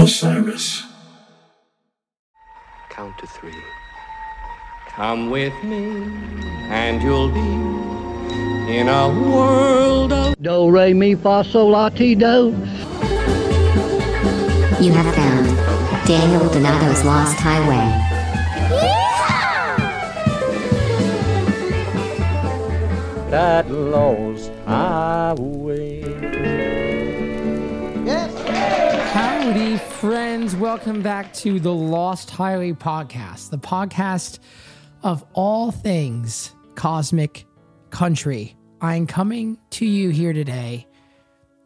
Osiris. Count to three. Come with me, and you'll be in a world of Do, re, mi, fa, sol, la, ti, do. You have found Daniel Donato's Lost Highway. that lost highway. Friends. Welcome back to the Lost Highway Podcast, the podcast of all things cosmic country. I am coming to you here today,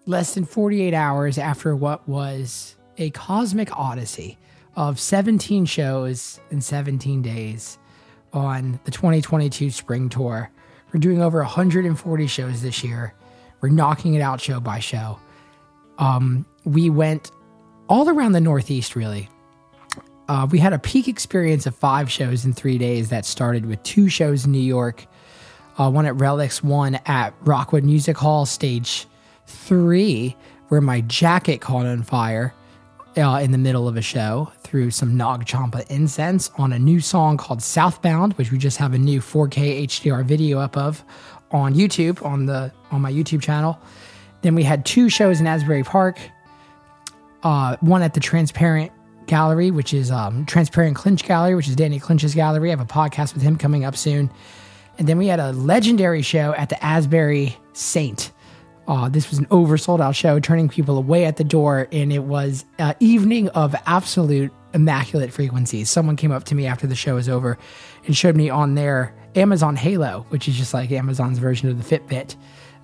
less than 48 hours after what was a cosmic odyssey of 17 shows in 17 days on the 2022 spring tour. We're doing over 140 shows this year. We're knocking it out show by show. Um, we went all around the Northeast, really. Uh, we had a peak experience of five shows in three days that started with two shows in New York, uh, one at Relix, one at Rockwood Music Hall, stage three, where my jacket caught on fire uh, in the middle of a show through some Nag Champa incense on a new song called Southbound, which we just have a new 4K HDR video up of on YouTube on the on my YouTube channel. Then we had two shows in Asbury Park, uh, one at the Transparent Gallery, which is um, Transparent Clinch Gallery, which is Danny Clinch's gallery. I have a podcast with him coming up soon. And then we had a legendary show at the Asbury Saint. Uh, this was an oversold out show, turning people away at the door, and it was an evening of absolute immaculate frequencies. Someone came up to me after the show was over and showed me on their Amazon Halo, which is just like Amazon's version of the Fitbit,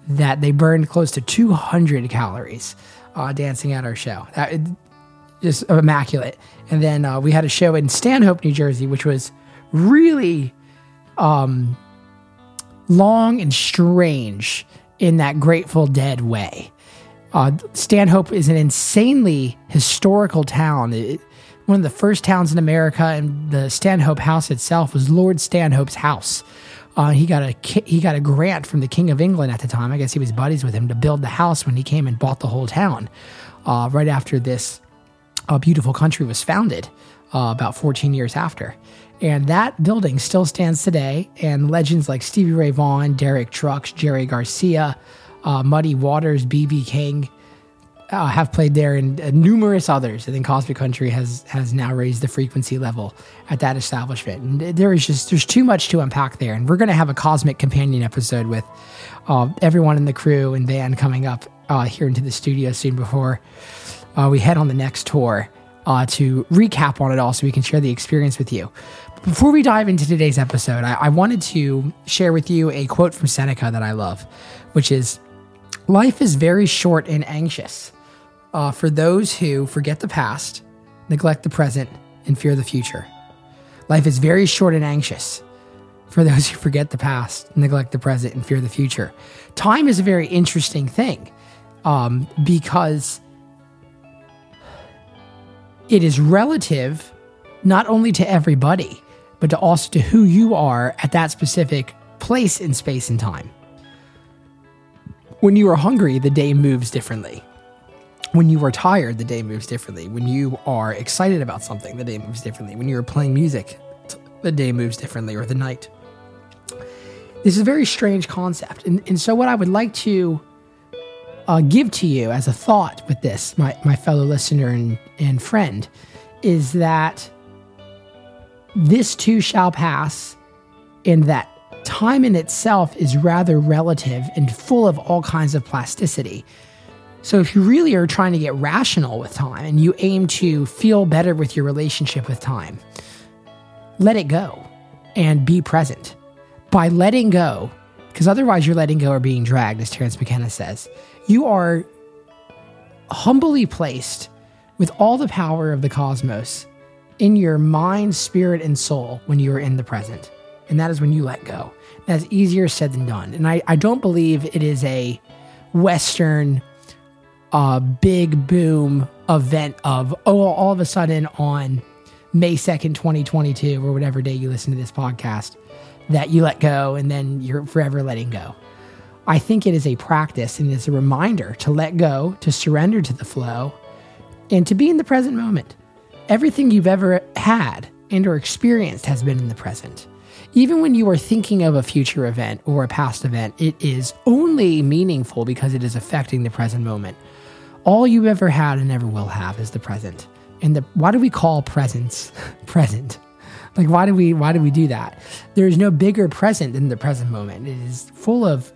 that they burned close to 200 calories uh, dancing at our show. That, just immaculate. And then uh, we had a show in Stanhope, New Jersey, which was really um, long and strange in that Grateful Dead way. Uh, Stanhope is an insanely historical town. It- one of the first towns in America, and the Stanhope House itself was Lord Stanhope's house. Uh, he got a he got a grant from the King of England at the time. I guess he was buddies with him to build the house when he came and bought the whole town. Uh, right after this uh, beautiful country was founded, uh, about 14 years after. And that building still stands today, and legends like Stevie Ray Vaughan, Derek Trucks, Jerry Garcia, uh, Muddy Waters, B.B. King uh, have played there, and uh, numerous others. I think Cosmic Country has has now raised the frequency level at that establishment. And there is just there's too much to unpack there, and we're going to have a Cosmic Companion episode with uh, everyone in the crew and band coming up uh, here into the studio soon before uh, we head on the next tour uh, to recap on it all so we can share the experience with you. Before we dive into today's episode, I, I wanted to share with you a quote from Seneca that I love, which is Life is very short and anxious uh, for those who forget the past, neglect the present, and fear the future. Life is very short and anxious for those who forget the past, neglect the present, and fear the future. Time is a very interesting thing um, because it is relative not only to everybody, but to also to who you are at that specific place in space and time. When you are hungry, the day moves differently. When you are tired, the day moves differently. When you are excited about something, the day moves differently. When you're playing music, the day moves differently, or the night. This is a very strange concept. And, and so, what I would like to uh, give to you as a thought with this, my, my fellow listener and, and friend, is that this too shall pass, and that time in itself is rather relative and full of all kinds of plasticity. So, if you really are trying to get rational with time and you aim to feel better with your relationship with time, let it go and be present. By letting go, because otherwise you're letting go or being dragged, as Terence McKenna says, you are humbly placed with all the power of the cosmos in your mind, spirit, and soul when you are in the present. And that is when you let go. That's easier said than done. And I, I don't believe it is a Western uh, big boom event of, oh, all of a sudden on May 2nd, 2022, or whatever day you listen to this podcast, that you let go and then you're forever letting go. I think it is a practice and it's a reminder to let go, to surrender to the flow, and to be in the present moment. Everything you've ever had and or experienced has been in the present. Even when you are thinking of a future event or a past event, it is only meaningful because it is affecting the present moment. All you ever had and ever will have is the present. And the why do we call presence present? Like why do we why do we do that? There is no bigger present than the present moment. It is full of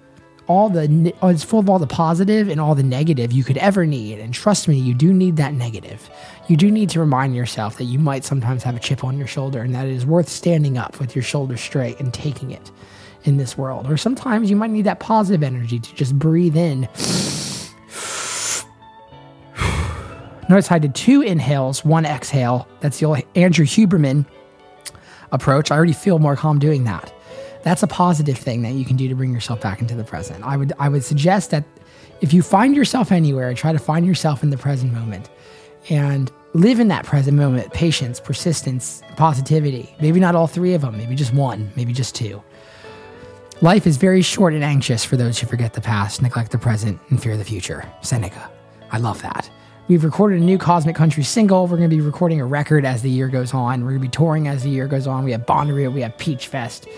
all the oh, it's full of all the positive and all the negative you could ever need. And trust me, you do need that negative. You do need to remind yourself that you might sometimes have a chip on your shoulder and that it is worth standing up with your shoulders straight and taking it in this world. Or sometimes you might need that positive energy to just breathe in. Notice I did two inhales, one exhale. That's the old Andrew Huberman approach. I already feel more calm doing that. That's a positive thing that you can do to bring yourself back into the present. I would I would suggest that if you find yourself anywhere, try to find yourself in the present moment and live in that present moment. Patience, persistence, positivity. Maybe not all three of them, maybe just one, maybe just two. Life is very short and anxious for those who forget the past, neglect the present, and fear the future. Seneca. I love that. We've recorded a new Cosmic Country single. We're going to be recording a record as the year goes on. We're going to be touring as the year goes on. We have Bonnaroo, we have Peach Fest.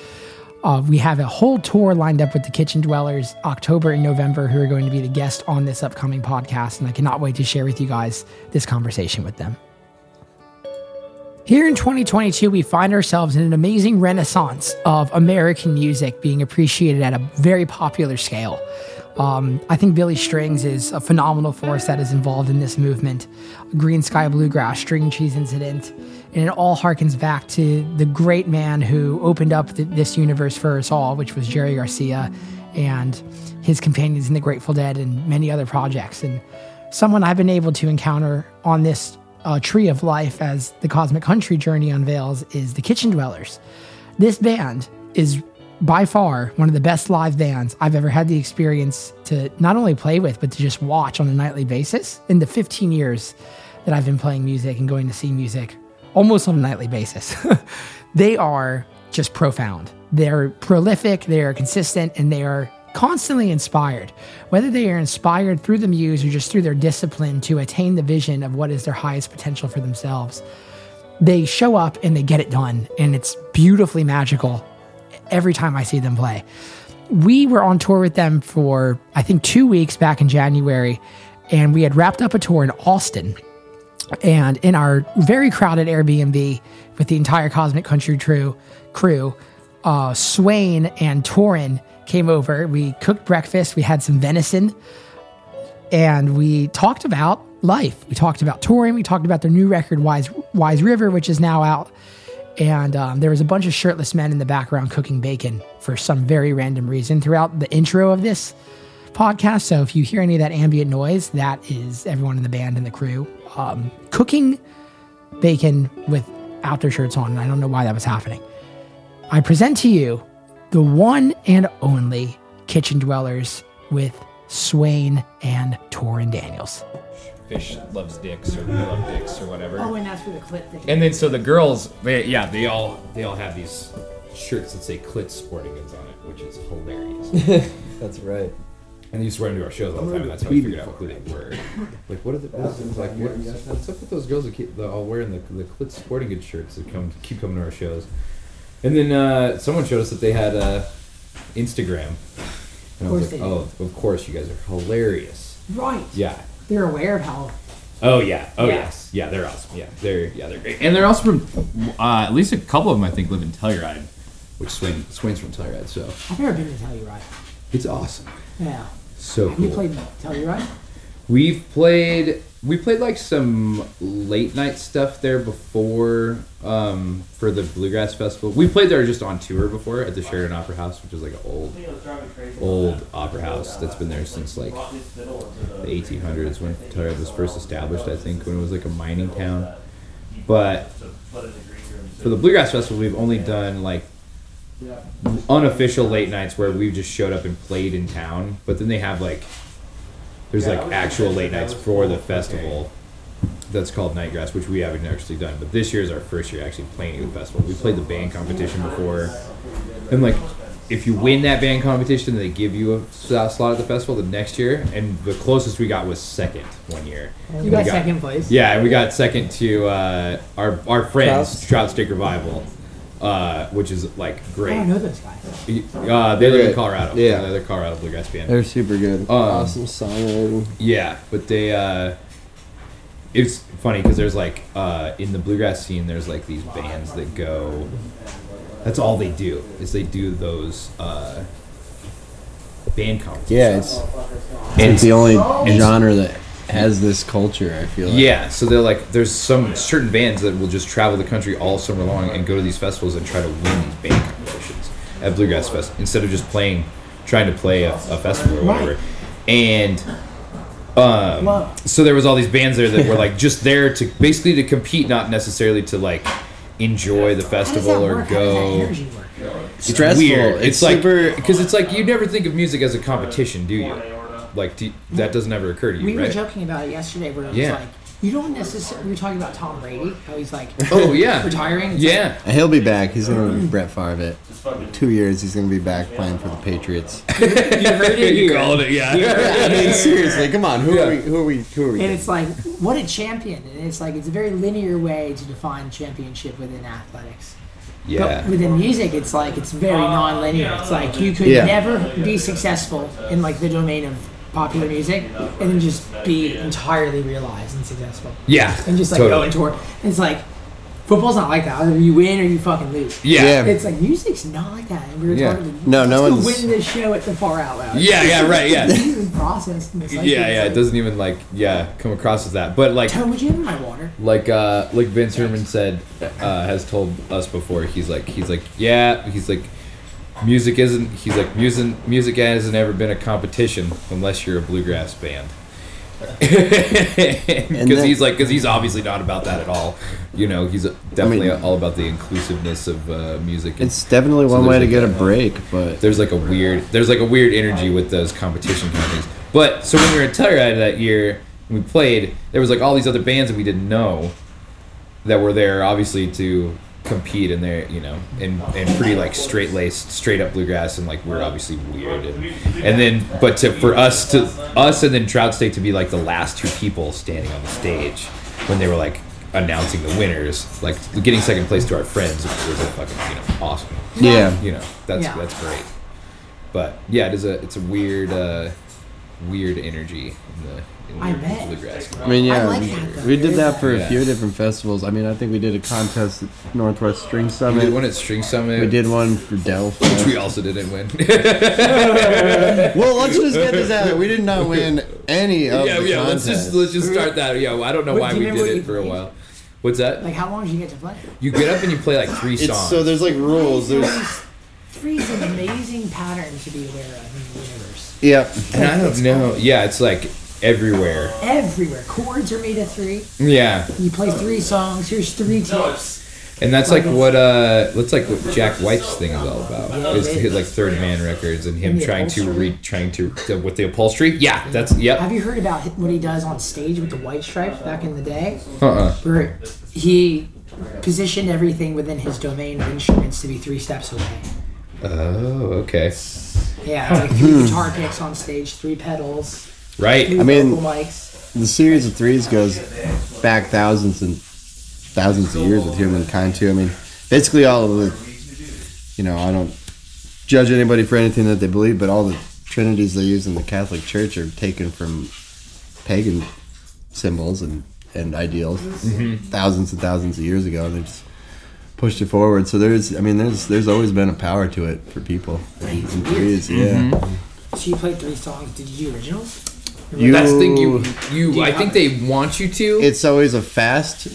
Uh, we have a whole tour lined up with the Kitchen Dwellers, October and November, who are going to be the guest on this upcoming podcast. And I cannot wait to share with you guys this conversation with them. Here in 2022, we find ourselves in an amazing renaissance of American music being appreciated at a very popular scale. Um, I think Billy Strings is a phenomenal force that is involved in this movement. Green Sky Bluegrass, String Cheese Incident, and it all harkens back to the great man who opened up th- this universe for us all, which was Jerry Garcia and his companions in the Grateful Dead and many other projects. And someone I've been able to encounter on this uh, tree of life as the Cosmic Country journey unveils is the Kitchen Dwellers. This band is by far one of the best live bands I've ever had the experience to not only play with, but to just watch on a nightly basis in the 15 years that I've been playing music and going to see music almost on a nightly basis. they are just profound. They're prolific, they are consistent, and they are constantly inspired. Whether they are inspired through the muse or just through their discipline to attain the vision of what is their highest potential for themselves, they show up and they get it done. And it's beautifully magical every time I see them play. We were on tour with them for, I think, two weeks back in January, and we had wrapped up a tour in Austin. And in our very crowded Airbnb with the entire Cosmic Country crew, crew uh, Swain and Torrin came over. We cooked breakfast. We had some venison, and we talked about life. We talked about touring. We talked about their new record, Wise Wise River, which is now out. And um, there was a bunch of shirtless men in the background cooking bacon for some very random reason throughout the intro of this podcast. So if you hear any of that ambient noise, that is everyone in the band and the crew um, cooking bacon without their shirts on. And I don't know why that was happening. I present to you the one and only Kitchen Dwellers with Swain and Torrin Daniels. Fish loves dicks or we love dicks or whatever. Oh, and that's for the clip thing. And then so the girls, they, yeah, they all they all have these shirts that say Clit Sporting Goods on it, which is hilarious. That's right. and they used to wear them to our shows all the time, and that's how we figured out who they were. Like, what are the what's, like, what, what's up with those girls that keep all wearing the the Clit Sporting Goods shirts that come keep coming to our shows? And then uh, someone showed us that they had uh, Instagram. And I was course like, they oh, of course, you guys are hilarious. Right. Yeah. They're aware of how. Oh yeah. Oh Yeah. yes. Yeah, they're awesome. Yeah, they're yeah they're great. And they're also from uh, at least a couple of them I think live in Telluride, which Swain Swain's from Telluride, so I've never been to Telluride. it's awesome. Yeah. So Have you played Telluride? We've played we played like some late night stuff there before um, for the bluegrass festival. We played there just on tour before at the Sheridan Opera House, which is like an old old opera house that's been there since like the 1800s when Telluride was first established. I think when it was like a mining town. But for the bluegrass festival, we've only done like unofficial late nights where we've just showed up and played in town. But then they have like there's like actual late nights for the festival that's called Nightgrass, which we haven't actually done. But this year is our first year actually playing at the festival. We played the band competition before, and like if you win that band competition, they give you a s- slot at the festival the next year. And the closest we got was second one year. You We got second place. Yeah, and we got second to uh, our our friends Trout Steak Revival, uh, which is like I great. don't know those guys. Uh, they live in They're- Colorado. yeah. they're Colorado bluegrass band. They're super good. Um, awesome songwriting. Yeah, but they uh it's funny because there's like uh in the bluegrass scene there's like these bands that go that's all they do is they do those uh band competitions. Yeah, it's, And it's the only it's- genre that has this culture. I feel like. Yeah, so they're like there's some certain bands that will just travel the country all summer long and go to these festivals and try to win these band competitions at Bluegrass Fest instead of just playing trying to play a, a festival or whatever. And um, so there was all these bands there that were like just there to basically to compete, not necessarily to like enjoy the How does that festival or work? How does that go. It's Stressful. weird. It's, It's like super- because it's like you never think of music as a competition, do you? Like do you- that doesn't ever occur to you, We were joking about it yesterday where it was Yeah. like, you don't necessarily, we were talking about Tom Brady, how he's like Oh yeah, retiring. It's Yeah, And He'll be back. He's gonna be Brett Favre it. Two years. He's gonna be back playing for the Patriots. you heard it you here. called it. Yeah. I mean, seriously, come on. Who Yeah. are we? Who are we? Who are we? And it's like, what a champion. And it's like, it's a very linear way to define championship within athletics. Yeah. But within music, it's like, it's very non-linear. It's like, you could Yeah. never be successful in like the domain of popular music and then just be entirely realized and successful. Yeah. And just like totally. go and tour. And it's like, football's not like that. Either you win or you fucking lose. Yeah. Yeah. It's like music's not like that. And we were Yeah. talking. No, no let's one's- win this show at the far out loud. Yeah, yeah, right, yeah. It's even processed. And it's like, yeah, it's yeah. It doesn't even like yeah come across as that. But like Tone, would you have my water? like uh like Vince Herman said uh, has told us before. He's like he's like yeah. He's like music isn't. He's like music music hasn't ever been a competition unless you're a bluegrass band. Because he's like because he's obviously not about that at all. You know he's definitely mean- all about the inclusiveness of uh, music. and- It's definitely So one way to get a like break, but there's like a weird there's like a weird energy with those competition kind of things. But so when we were at Telluride that year, we played, there was like all these other bands that we didn't know that were there obviously to compete and they're you know and and pretty like straight laced straight up bluegrass and like we're obviously weird and and then but to for us to us and then Trout Steak to be like the last two people standing on the stage when they were like announcing the winners like getting second place to our friends was a fucking you know awesome yeah. you know that's Yeah. that's great but yeah it is a it's a weird uh weird energy in the in I bet. bluegrass I mean, yeah, like we, we did that for Yeah. a few different festivals. I mean, I think we did a contest at Northwest String Summit. we Summit. did one at String Summit We did one for DelFest. which we also didn't win well, let's just get this out. there. We did not win any of yeah the yeah let's just let's just start that yeah I don't know Wait, why do we did it you for a played? while what's that Like, how long did you get to play? you get up and you play like three it's songs so there's like rules. There's Three's an amazing pattern to be aware of in the universe. yeah. and I don't know yeah it's like everywhere Everywhere. Chords are made of three. yeah You play three songs. Here's three tips. And that's like what uh that's like what Jack White's thing is all about. Is his like third man records and him trying to upholstery. re trying to to- with the upholstery. Yeah, that's yep. Have you heard about what he does on stage with the white stripes back in the day? Uh uh Where he positioned everything within his domain of instruments to be three steps away. Oh, okay. Yeah, it's like three guitar picks on stage, three pedals, Right. three I mean- mics. The series of threes goes back thousands and thousands of years with humankind too. I mean, basically all of the, you know, I don't judge anybody for anything that they believe, but all the trinities they use in the Catholic Church are taken from pagan symbols and and ideals mm-hmm. thousands and thousands of years ago, and they just pushed it forward. So there's, I mean, there's there's always been a power to it for people. In threes, yeah. Mm-hmm. So you played three songs. Did you do originals? You- That's the thing you you I think they want you to. It's always a fast,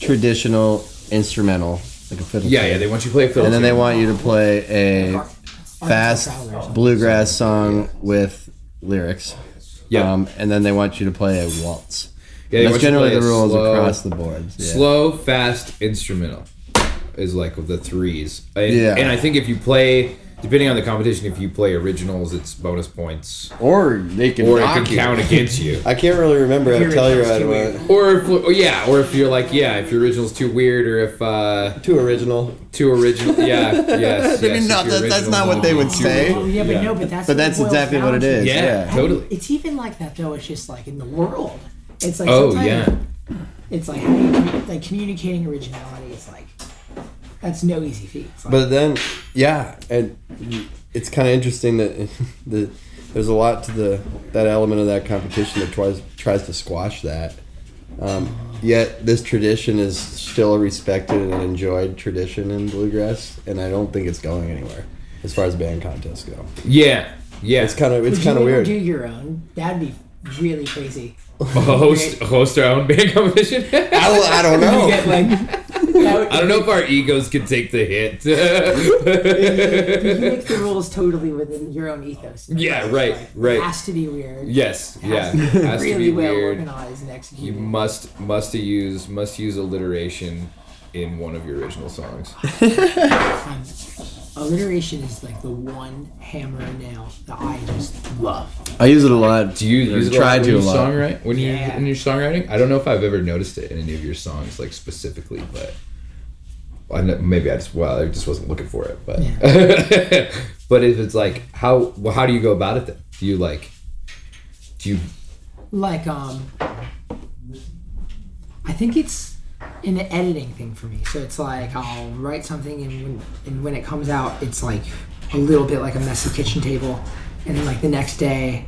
traditional instrumental, like a fiddle. yeah, yeah, they want you to play a fiddle. and then they want you to play a fast bluegrass song with lyrics. Yeah. Um, and then they want you to play a waltz. Yeah, That's want you to generally the rules slow- across the board. Yeah. Slow, fast, instrumental is like the threes. And, Yeah. and I think if you play depending on the competition, if you play originals, it's bonus points, Or they can or it knock can you. count against you. I can't really remember how to Your tell you original's right too away. Or if, or yeah, or if you're like, yeah, if your original's too weird, or if uh, Too original. too original, yeah, yes, I mean, if no, your that- that's original's not what they would too say. Oh, yeah, but Yeah. no, but that's But what that's it boils exactly what down it to. is. Yeah, Yeah. totally. It's even like that though. It's just like in the world. It's like Oh, sometimes yeah. It's like how do you like communicating originality is like that's no easy feat. It's like, But then, yeah, and it's kind of interesting that the there's a lot to the that element of that competition that tries tries to squash that. Um, yet this tradition is still a respected and enjoyed tradition in bluegrass, and I don't think it's going anywhere as far as band contests go. Yeah, yeah. It's kind of it's kind of weird. Do your own? That'd be really crazy. host host our own band competition. I, don't- I don't know. Get like that would, I don't know if our egos can take the hit. You make the rules totally within your own ethos. Yeah, right, like, right. It has to be weird. yes, It yeah. has to be Has to really be well weird. organized and executed. You must must use must use alliteration in one of your original songs. Alliteration is like the one hammer and nail that I just love. I use it a lot. Do you Or use it try a lot to when a you lot. songwrite when you Yeah. in your songwriting? I don't know if I've ever noticed it in any of your songs, like specifically, but I know, maybe I just well I just wasn't looking for it, but but if it's like how well, how do you go about it then? Do you like do you Like um, I think it's an editing thing for me. So it's like I'll write something and when and when it comes out, it's like a little bit like a messy kitchen table, and then like the next day,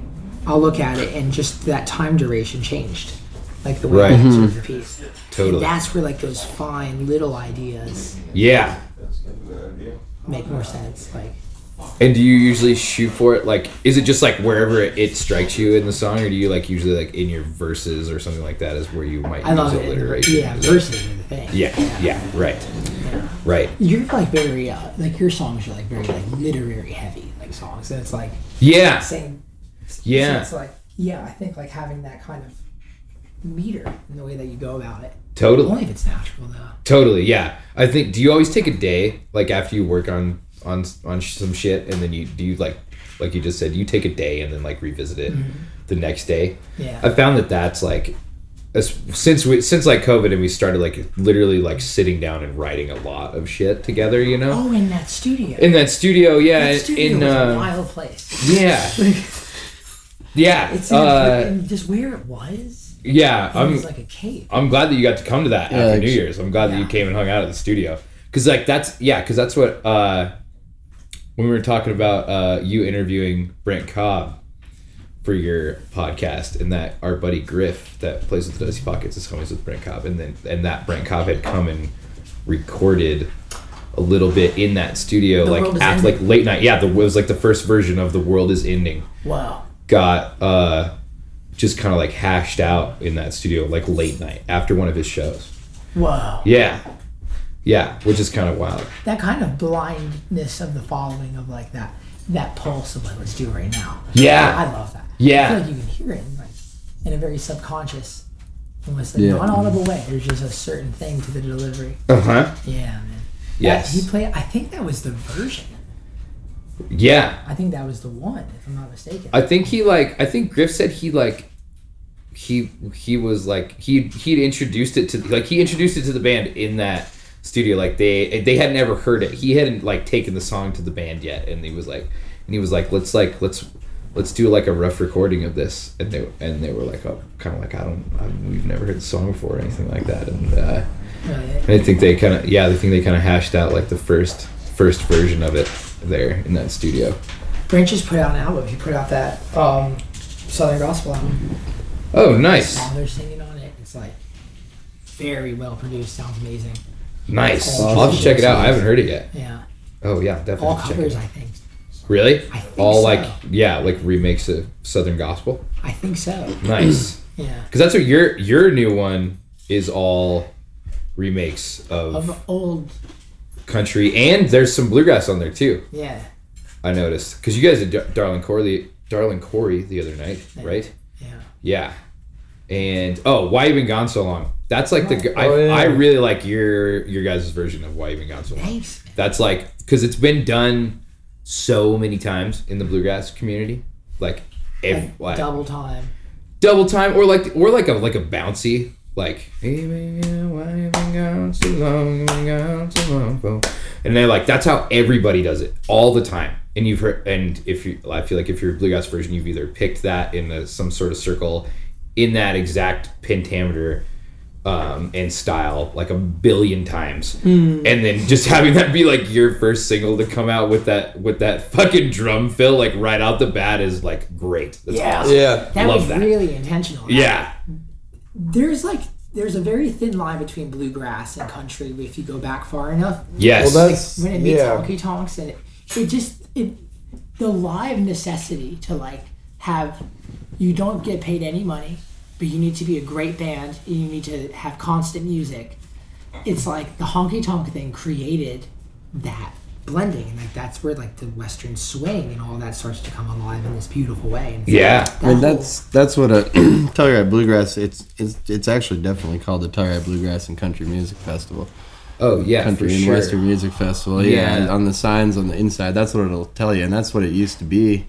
I'll look at it and just that time duration changed, like the way Right. I mm-hmm. observe the piece. Totally. And that's where like those fine little ideas yeah? make more sense. Like And do you usually shoot for it? Like, is it just like wherever it, it strikes you in the song, or do you like usually like in your verses or something like that is where you might I use love it. alliteration? Yeah, Is verses are the thing. Yeah, yeah, right, right. You're like very uh, like your songs are like very like literary heavy like songs, and it's like Yeah, same. Yeah. So it's like yeah, I think like having that kind of meter in the way that you go about it. totally. Only if it's natural though. Totally, yeah. I think. Do you always take a day, like after you work on on on some shit, and then you do you like, like you just said, you take a day and then like revisit it the next day. Yeah. I found that that's like, as, since we since like COVID and we started like literally like sitting down and writing a lot of shit together. You know, Oh, in that studio. in that studio, yeah, that studio in was a uh, wild place. yeah, yeah, It's uh, and just where it was. yeah. It I'm was like a cave. I'm glad that you got to come to that after like- New Year's. I'm glad that you came and hung out at the studio. Cause like that's yeah, cause that's what uh, when we were talking about uh, you interviewing Brent Cobb for your podcast, and that our buddy Griff that plays with the Dusty Pockets is homies with Brent Cobb, and then and that Brent Cobb had come and recorded a little bit in that studio, The like after like late night. Yeah, the it was like the first version of the world is ending Wow. got uh just kind of like hashed out in that studio like late night after one of his shows Wow. yeah yeah which is kind of wild That kind of blindness of the following of like that that pulse of like let's do it right now. Yeah. I love that. Yeah. I feel like you can hear it in, like in a very subconscious, almost like Yeah. non-audible way. There's just a certain thing to the delivery. uh-huh Yeah, man. Yes. That- he played. I think that was the version. yeah I think that was the one, if I'm not mistaken. i think he like i think griff said he like he he was like he he'd introduced it to like he introduced it to the band in that studio like they they had never heard it he hadn't like taken the song to the band yet and he was like and he was like let's like let's let's do like a rough recording of this and they and they were like oh, kind of like i don't I, we've never heard the song before or anything like that and uh. I think they kind of yeah, I think they kind of hashed out like the first first version of it there in that studio. Brent just put out an album. He put out that um, Southern Gospel album. Oh, nice, they're singing on it. It's like very well produced. Sounds amazing. Nice. I'll have to check it out. I haven't heard it yet. Yeah. Oh yeah, definitely. All check covers, it out. I think. Really? I think All so. like yeah, like remakes of Southern Gospel. I think so. Nice, Yeah. because that's what your your new one is all remakes of, Of old. country, and there's some bluegrass on there too. Yeah. I noticed because you guys did Darling Corey, Darling Corey the other night, right? Yeah. Yeah. And oh, why you been gone so long? That's like the g- I, Oh, yeah. I really like your your guys' version of why you been gone so long. Thanks. That's like because it's been done so many times in the bluegrass community, like, like Double time. double time or like or like a like a bouncy like "Hey, man, why you been gone so long, been gone so long for?" and they're like that's how everybody does it all the time and you've heard and if you I feel like if you're a bluegrass version you've either picked that in a, some sort of circle in that exact pentameter um, and style like a billion times and then just having that be like your first single to come out with that with that fucking drum fill like right out the bat is like great that's Yeah. awesome Yeah. That Love was that. really intentional. yeah There's like there's a very thin line between bluegrass and country if you go back far enough. Yes. Well, that's when it meets yeah. honky tonks and it, it just it the live necessity to like have you don't get paid any money but you need to be a great band and you need to have constant music it's like the honky tonk thing created that blending and like that's where like the western swing and all that starts to come alive in this beautiful way and it's like, Yeah. that I whole- that's that's what a Telluride Bluegrass. It's it's it's actually definitely called the Telluride Bluegrass and Country Music Festival, oh yeah, Country for and sure. Western Music Festival. Yeah. Yeah. on the signs on the inside, that's what it'll tell you, and that's what it used to be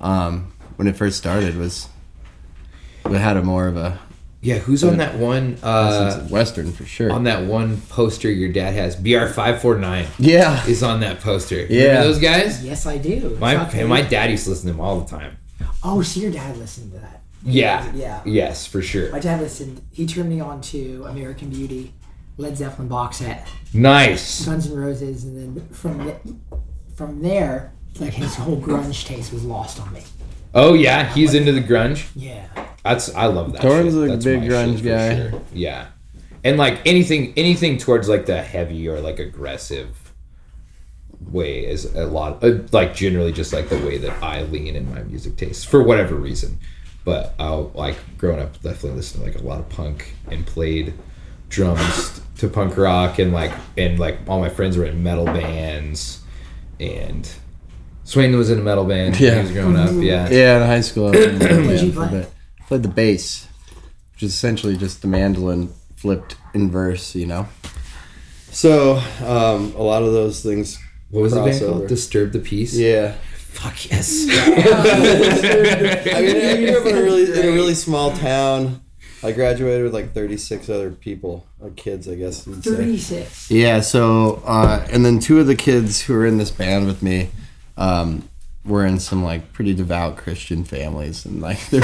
um, when it first started. Was it had a more of a Yeah, who's on that one? Uh, Western for sure. on that one poster your dad has. BR five four nine yeah, is on that poster. Yeah. Remember those guys. yes i do My It's not my dad used to listen to them all the time. oh so your dad listened to that Yeah. Yeah. Yes, for sure. My dad listened. He turned me on to American Beauty, Led Zeppelin box set, Nice. Guns and Roses, and then from the, from there, like his whole grunge taste was lost on me. Oh yeah, he's into the grunge. Yeah, That's I love that. Torn's shit. a That's big my grunge guy. sure. Yeah, and like anything, anything towards like the heavy or like aggressive way is a lot. Uh, like generally, just like the way that I lean in my music taste for whatever reason. But I'll like growing up, definitely listened to like a lot of punk and played drums to punk rock and like and like all my friends were in metal bands and Swain was in a metal band when Yeah. he was growing up. Yeah. yeah. In high school, I was in a metal band for a bit. Played the bass, which is essentially just the mandolin flipped in verse. You know. So um, a lot of those things. What was the band called? Disturb the Peace. Yeah. Fuck yes. I mean, I grew up in a really in a really small town. I graduated with like 36 other people, or kids, I guess thirty six. Yeah. So, uh, and then two of the kids who were in this band with me um, were in some like pretty devout Christian families, and like their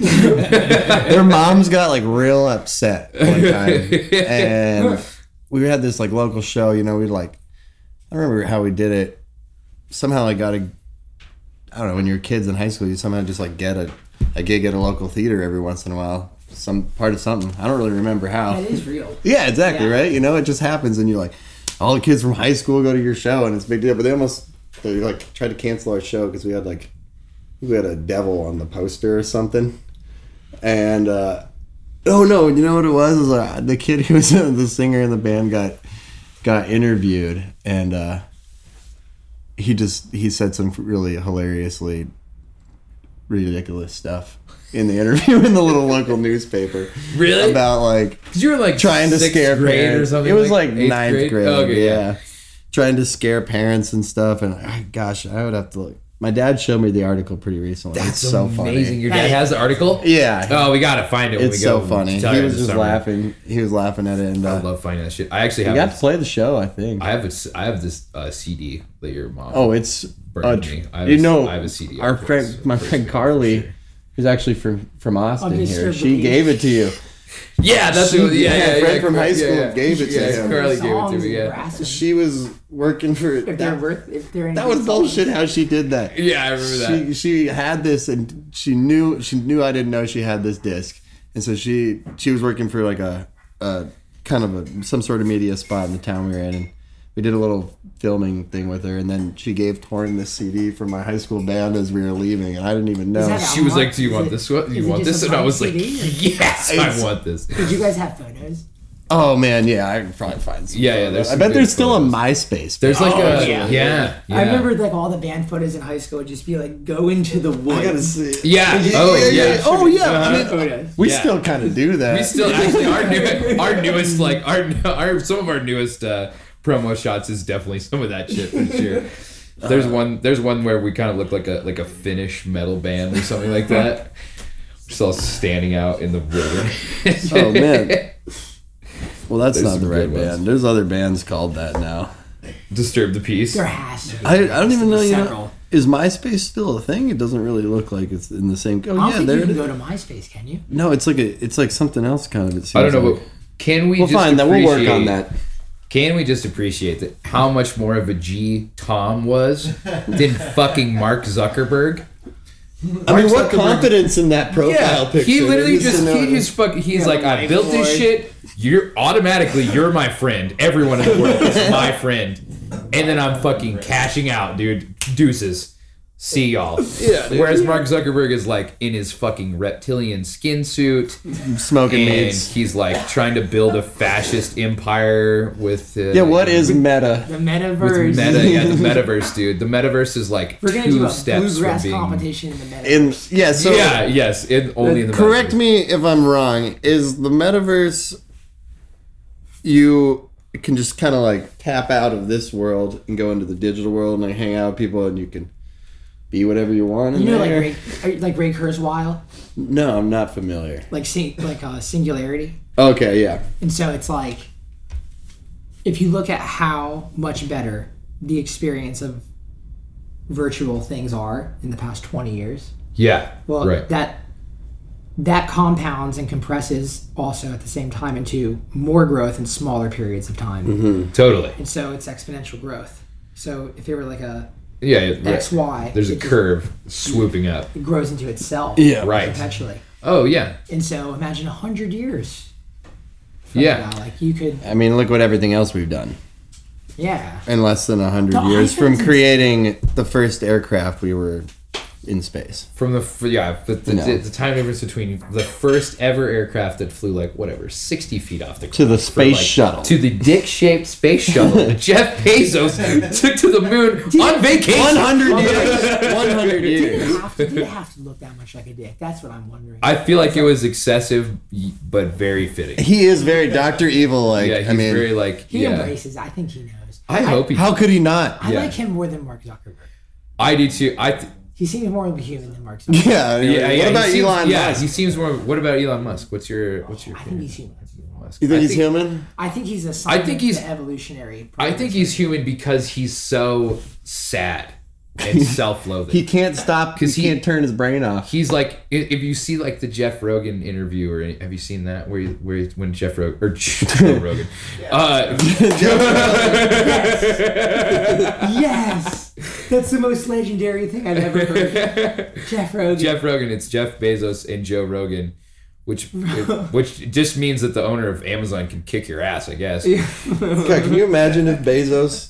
their moms got like real upset one time, and we had this like local show. You know, we like I don't remember how we did it. Somehow I got a I don't know, when you're kids in high school, you somehow just like get a, a gig at a local theater every once in a while. Some part of something. I don't really remember how. That is real. Yeah, exactly, Yeah. right? You know, it just happens and you're like, all the kids from high school go to your show and it's a big deal. But they almost, they like tried to cancel our show because we had like, we had a devil on the poster or something. And, uh, oh no, you know what it was? It was uh, the kid who was the singer in the band got, got interviewed and, uh, he just he said some really hilariously ridiculous stuff in the interview in the little local newspaper Really? about like Because you were like trying to scare grade parents. or something. It was like, eighth ninth grade. Okay, yeah. trying to scare parents and stuff. And gosh, I would have to look. My dad showed me the article pretty recently. That's it's so amazing. funny. Your dad has the article. Yeah, Oh, we gotta find it. When it's we so funny. He was just summer. laughing. He was laughing at it, and I uh, love finding that shit. I actually he have. got to play the show. I think. I have a, I have this uh, CD that your mom. oh, it's burned uh, me. I have you a- know I have a CD Our friend, my friend Carly, sure. who's actually from from Austin here. She gave it to you. Yeah, that's She- what, yeah, my yeah, friend yeah, from high school yeah. gave it to yeah, him. Carly gave it to me. Yeah, brass- She was working for If they're that. worth, if they're That was bullshit how she did that. yeah, I remember that. she she had this and she knew she knew I didn't know she had this disc, and so she she was working for like a, a kind of a some sort of media spot in the town we were in, and we did a little filming thing with her, and then she gave Torn this CD from my high school band as we were leaving, and I didn't even know. She was like, "Do you want it- this one? Do you want this?" a And I was like, CD, or- "Yes, I want this." Did you guys have photos? oh man, yeah, I can probably find some. Yeah, yeah, photos. there's I bet there's still a photos. MySpace. There's like Oh, a yeah. yeah, yeah. I remember like all the band photos in high school would just be like go into the woods. I gotta see. Yeah. Oh yeah. Oh yeah. Uh-huh. I mean, photos. we Yeah. still kind of do that. We still actually our new our newest like our our some of our newest uh, promo shots is definitely some of that shit for sure. There's uh-huh. one. There's one where we kind of look like a like a Finnish metal band or something like that. Just all standing out in the wilderness. Oh man. Well, that's There's not the right good ones. band. There's other bands called that now. Disturb the peace. There has to be. I, I don't even know. You know, is MySpace still a thing? It doesn't really look like it's in the same. Oh I don't yeah, think there you it can go to MySpace, can you? No, it's like a. It's like something else, kind of. It seems I don't know, like. but can we? We'll just find that. We'll work on that. Can we just appreciate that how much more of a G Tom was than fucking Mark Zuckerberg? I mean, what confidence in that profile picture? he literally Just just to know- he just fucking he's like I life built this shit. You're automatically you're my friend. Everyone in the world is my friend, and then I'm fucking cashing out, dude. Deuces. See y'all. Yeah, dude. Whereas Mark Zuckerberg is like in his fucking reptilian skin suit, smoking and meats. he's like trying to build a fascist empire with. Uh, Yeah, what is meta? The with metaverse. meta? Yeah, the metaverse, dude. The metaverse is like We're gonna two do a steps from bluegrass being. competition in the metaverse. In yeah, so yeah, yes, in, only in the correct metaverse. me if I'm wrong. Is the metaverse you can just kind of like tap out of this world and go into the digital world and like hang out with people and you can be whatever you want. In you know, like? Ray, are you- like Ray Kurzweil, no, I'm not familiar. like sing, like uh, singularity. Okay, yeah. And so it's like, if you look at how much better the experience of virtual things are in the past 20 years, Yeah, well, right. that that compounds and compresses also at the same time into more growth in smaller periods of time. Totally. And so it's exponential growth. So if it were like a Yeah, it- X, Y, There's a it just- curve swooping up. it grows into itself. Yeah. Right. Perpetually. Oh yeah, And so imagine a hundred years. from yeah. now. Like you could, I mean, look what everything else we've done yeah. in less than a hundred No, I years think from it's- creating the first aircraft. We were in space. From the yeah, the, the, No. the, the time difference between the first ever aircraft that flew like whatever sixty feet off the To the space like, shuttle. to the dick-shaped space shuttle that Jeff Bezos took to the moon on vacation. 100 years. 100 Did it, years. have to, did it have to look that much like a dick? That's what I'm wondering. I feel like it was excessive, but very fitting. He is very Doctor Evil. Like Yeah, he's I mean, very like he yeah. embraces. I think he knows. I hope he. how could he not? I yeah. like him more than Mark Zuckerberg. I do too. I. Th- He seems more of a human than Mark Zuckerberg. Yeah. Yeah, what yeah, about he seems, Elon Yeah, he seems more. What about Elon Musk? What's your What's your? I think opinion? he's human. You think I he's human? I think he's a. I think he's- evolutionary. I think he's human because he's so sad and self-loathing. He can't stop. because he- can't turn his brain off. He's like, if you see like the Jeff Rogan interview, or have you seen that where he, where he, when Jeff Rogan or Joe Rogan, uh, yes, that's the most legendary thing I've ever heard. Jeff Rogan. Jeff Rogan, it's Jeff Bezos and Joe Rogan, which which just means that the owner of Amazon can kick your ass, I guess. God, can you imagine if Bezos was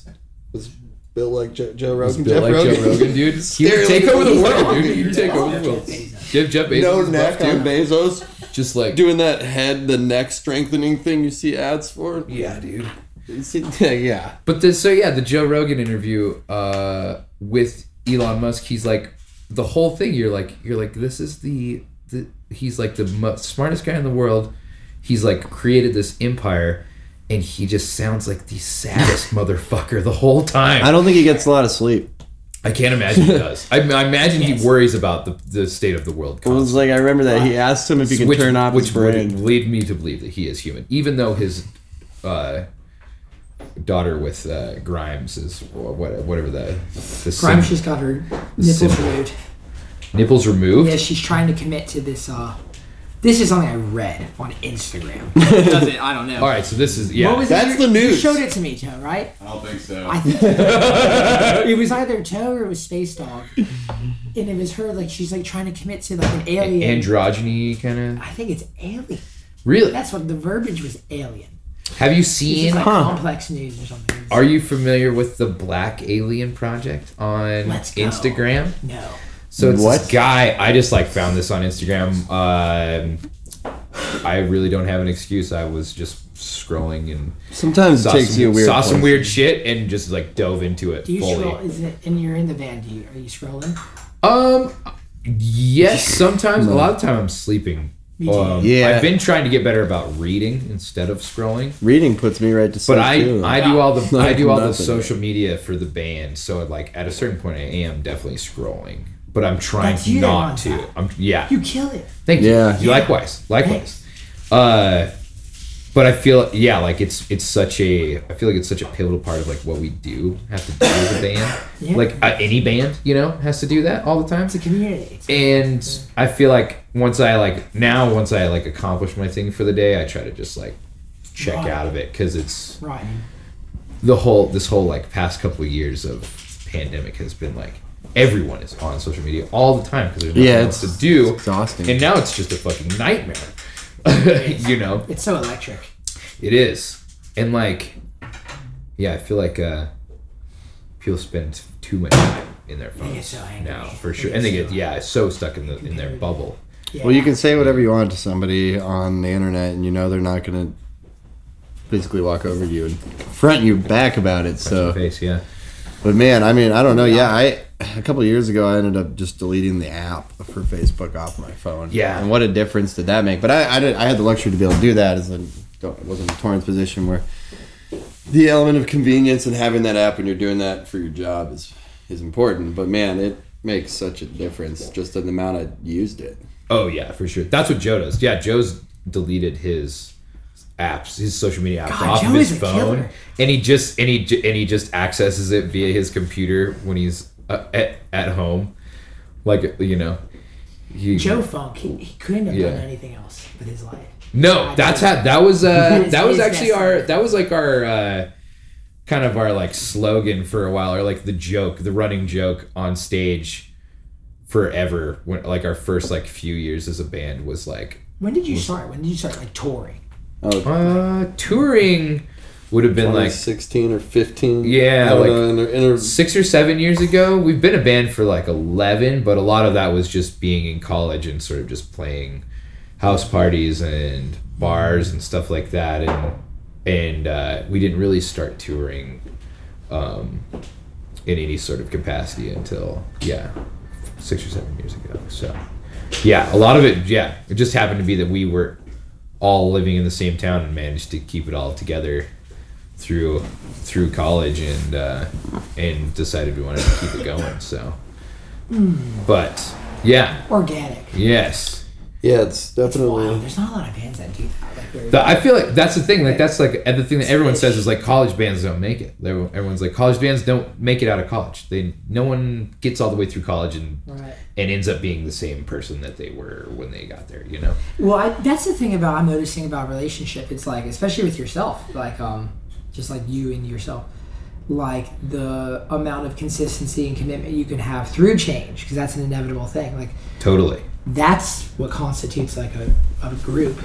built like Jo- Joe Rogan? Built like Joe Rogan, dude. He would take over the world, dude. He would take over the world. Give Jeff Bezos No his neck buff, on. Bezos. Just like Doing that head, the neck strengthening thing you see ads for. yeah, dude. You see- Yeah, yeah. But the, so yeah, the Joe Rogan interview uh, with Elon Musk, he's like the whole thing. You're like you're like this is the, the he's like the mo- smartest guy in the world. He's like created this empire, and he just sounds like the saddest motherfucker the whole time. I don't think he gets a lot of sleep. I can't imagine he does. I, I imagine he worries about the, the state of the world. It was like I remember that he asked him if he could which, turn off which his brain. would lead me to believe that he is human, even though his uh, daughter with uh, Grimes is wha- what, whatever the, the sim- Grimes just got her nipples Simple. removed. nipples removed. Yeah, she's trying to commit to this. uh This is something I read on Instagram. Does it? I don't know. All right, so this is yeah. What was That's it? the You- You news. showed it to me, Joe, right? I don't think so. I think it was either Toe or it was Space Dog, and it was her. Like she's like trying to commit to like an alien. androgyny kind of. I think it's alien. Really? That's what the verbiage was. Alien. Have you It's seen? just like complex news or something. Are you familiar with the Black Alien Project on Let's go. Instagram? No. So it's What? this guy. I just like found this on Instagram. Um, I really don't have an excuse. I was just scrolling and Sometimes it saw, takes some, you a weird. saw some weird shit and just like dove into it Do you fully. scroll? Is it? And you're in the van. Do you? Are you scrolling? Um, yes. Sometimes, a lot of time, I'm sleeping Um, Yeah. I've been trying to get better about reading instead of scrolling. Reading puts me right to sleep But I, too. I do all the I do all the social media for the band. So like at a certain point, I am definitely scrolling. But I'm trying That's you not to. that. I'm yeah. You kill it. Thank you. Yeah. You Likewise. Likewise. Uh, but I feel yeah, like it's it's such a I feel like it's such a pivotal part of like what we do have to do as a band. Yeah. Like uh, any band, you know, has to do that all the time. It's a community. And I feel like once I like now once I like accomplish my thing for the day, I try to just like check Right. out of it because it's right. the whole this whole like past couple of years of pandemic has been like everyone is on social media all the time because there's nothing Yeah, else it's- to do it's exhausting. and now it's just a fucking nightmare you know It's so electric. it is and like yeah i feel like uh people spend too much time in their phones get so angry. now for sure get and they so get yeah so stuck in the in their bubble Yeah. Well, you can say whatever you want to somebody on the internet, and you know they're not going to basically walk over you and front you back about it. So, face yeah but man, I mean, I don't know. Yeah, I a couple of years ago, I ended up just deleting the app for Facebook off my phone. Yeah. and what a difference did that make? But I, I, did, I had the luxury to be able to do that as I wasn't in a Torrin's position where the element of convenience and having that app when you're doing that for your job is is important. But man, it makes such a difference just in the amount I used it. oh yeah for sure that's what joe does yeah joe's deleted his apps his social media apps God, off Joe of his phone killer. and he just and he and he just accesses it via his computer when he's uh, at, at home like you know he, Joe Funk, he, he couldn't have Yeah. done anything else with his life. No, that's how that was. Uh, that was actually destiny. our. That was like our uh, kind of our like slogan for a while, or like the joke, the running joke on stage forever. When like our first like few years as a band was like When did you start? When did you start like touring? Oh, uh, touring would have been like 16 or 15. Yeah, like- in a- in a- six or seven years ago. We've been a band for like eleven, but a lot of that was just being in college and sort of just playing house parties and bars and stuff like that, and and uh, we didn't really start touring um, in any sort of capacity until yeah, six or seven years ago. So yeah, a lot of it yeah, it just happened to be that we were all living in the same town and managed to keep it all together through through college and uh, and decided we wanted to keep it going. So, but yeah, Organic. yes, yeah, it's Wow, definitely. there's not a lot of bands that do that. Like The- I feel like that's the thing. Like that's like the thing that everyone says is like college bands don't make it. Everyone's like college bands don't make it out of college. They no one gets all the way through college and Right. and ends up being the same person that they were when they got there. You know. Well, I, that's the thing about I'm noticing about relationship. It's like, especially with yourself, like um, just like you and yourself, like the amount of consistency and commitment you can have through change, because that's an inevitable thing. Like Totally. that's what constitutes like a, a group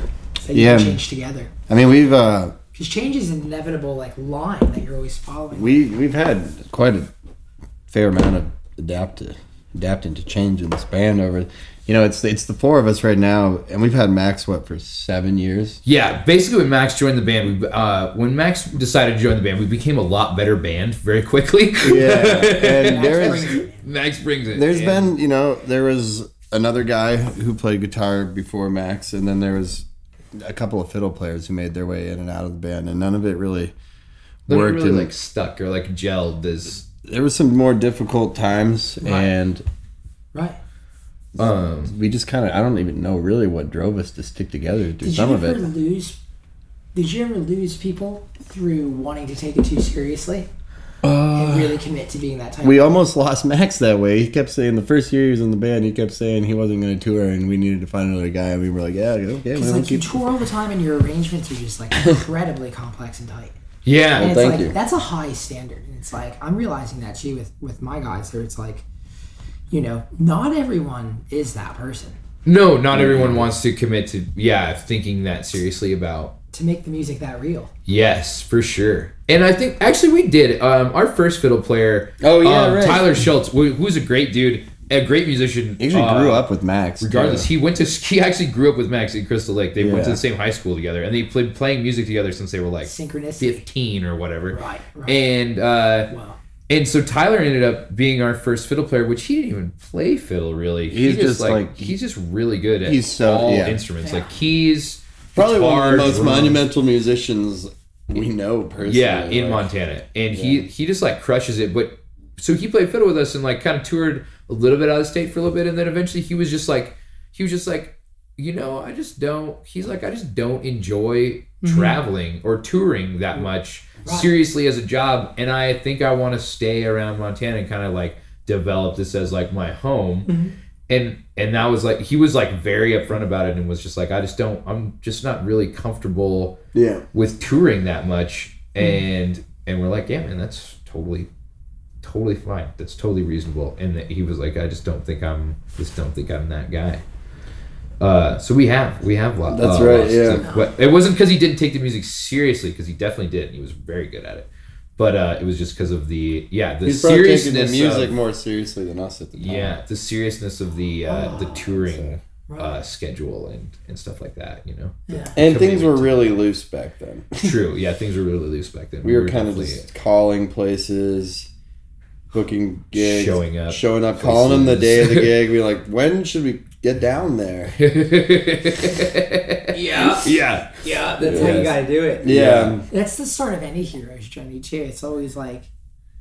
that you Yeah. can change together. I mean, we've uh, Because change is an inevitable like line that you're always following. we we've had quite a fair amount of adapt to, adapting to change in this band over. You know, it's it's the four of us right now, and we've had Max what for seven years. Yeah, basically when Max joined the band, we uh, when Max decided to join the band, we became a lot better band very quickly. Yeah, and there brings. Max brings it. There's and- been, you know, there was another guy who played guitar before Max, and then there was a couple of fiddle players who made their way in and out of the band, and none of it really worked. really and like stuck or like gelled as there was some more difficult times, and right. Um we just kind of, I don't even know really what drove us to stick together to do Did some you of ever it. lose? Did you ever lose people through wanting to take it too seriously Uh, and really commit to being that type? We of almost lost Max that way. He kept saying the first year he was in the band, he kept saying he wasn't going to tour, and we needed to find another guy. And we were like, "Yeah, okay, Because we'll like you keep." tour all the time and your arrangements are just like incredibly complex and tight. And yeah it's thank like you. that's a high standard. And it's like I'm realizing that too with with my guys. There, it's like, you know, not everyone is that person no not everyone wants to commit to yeah thinking that seriously about to make the music that real. yes for sure and I think actually we did um our first fiddle player Oh, yeah, um, right. Tyler Schultz who- who's a great dude a great musician He actually uh, grew up with Max. regardless too. he went to he actually grew up with Max in Crystal Lake they went to the same high school together and they played playing music together since they were like Synchronicity. 15 or whatever Right, right. and uh Wow. And so Tyler ended up being our first fiddle player, which he didn't even play fiddle really. He He's just, like- he's just really good at He's so- all yeah. instruments, like keys. Probably one of guitar, the most drums. monumental musicians we know personally. Yeah, in like- Montana, and he he just like crushes it. But so he played fiddle with us and like kind of toured a little bit out of state for a little bit, and then eventually he was just like he was just like you know I just don't. He's like I just don't enjoy mm-hmm. traveling or touring that mm-hmm. much seriously as a job, and I think I want to stay around Montana and kind of like develop this as like my home. Mm-hmm. And and that was like he was like very upfront about it and was just like I just don't I'm just not really comfortable Yeah. with touring that much. And and we're like yeah man that's totally totally fine. That's totally reasonable. And that he was like i just don't think i'm just don't think i'm that guy uh so we have we have lots That's right, yeah. but it wasn't because he didn't take the music seriously because he definitely did he was very good at it but uh it was just because of the yeah the He's probably taking the music of, more seriously than us at the time. yeah the seriousness of the uh the touring uh schedule and and stuff like that you know Yeah. And things were really loose back then. true yeah things were really loose back then We were kind of definitely- just calling places, booking gigs, Showing up showing up, calling them the day of the gig. We like, when should we get down there? Yeah. yeah Yeah, that's how you gotta do it. Yeah, That's the start of any hero's journey too. It's always like,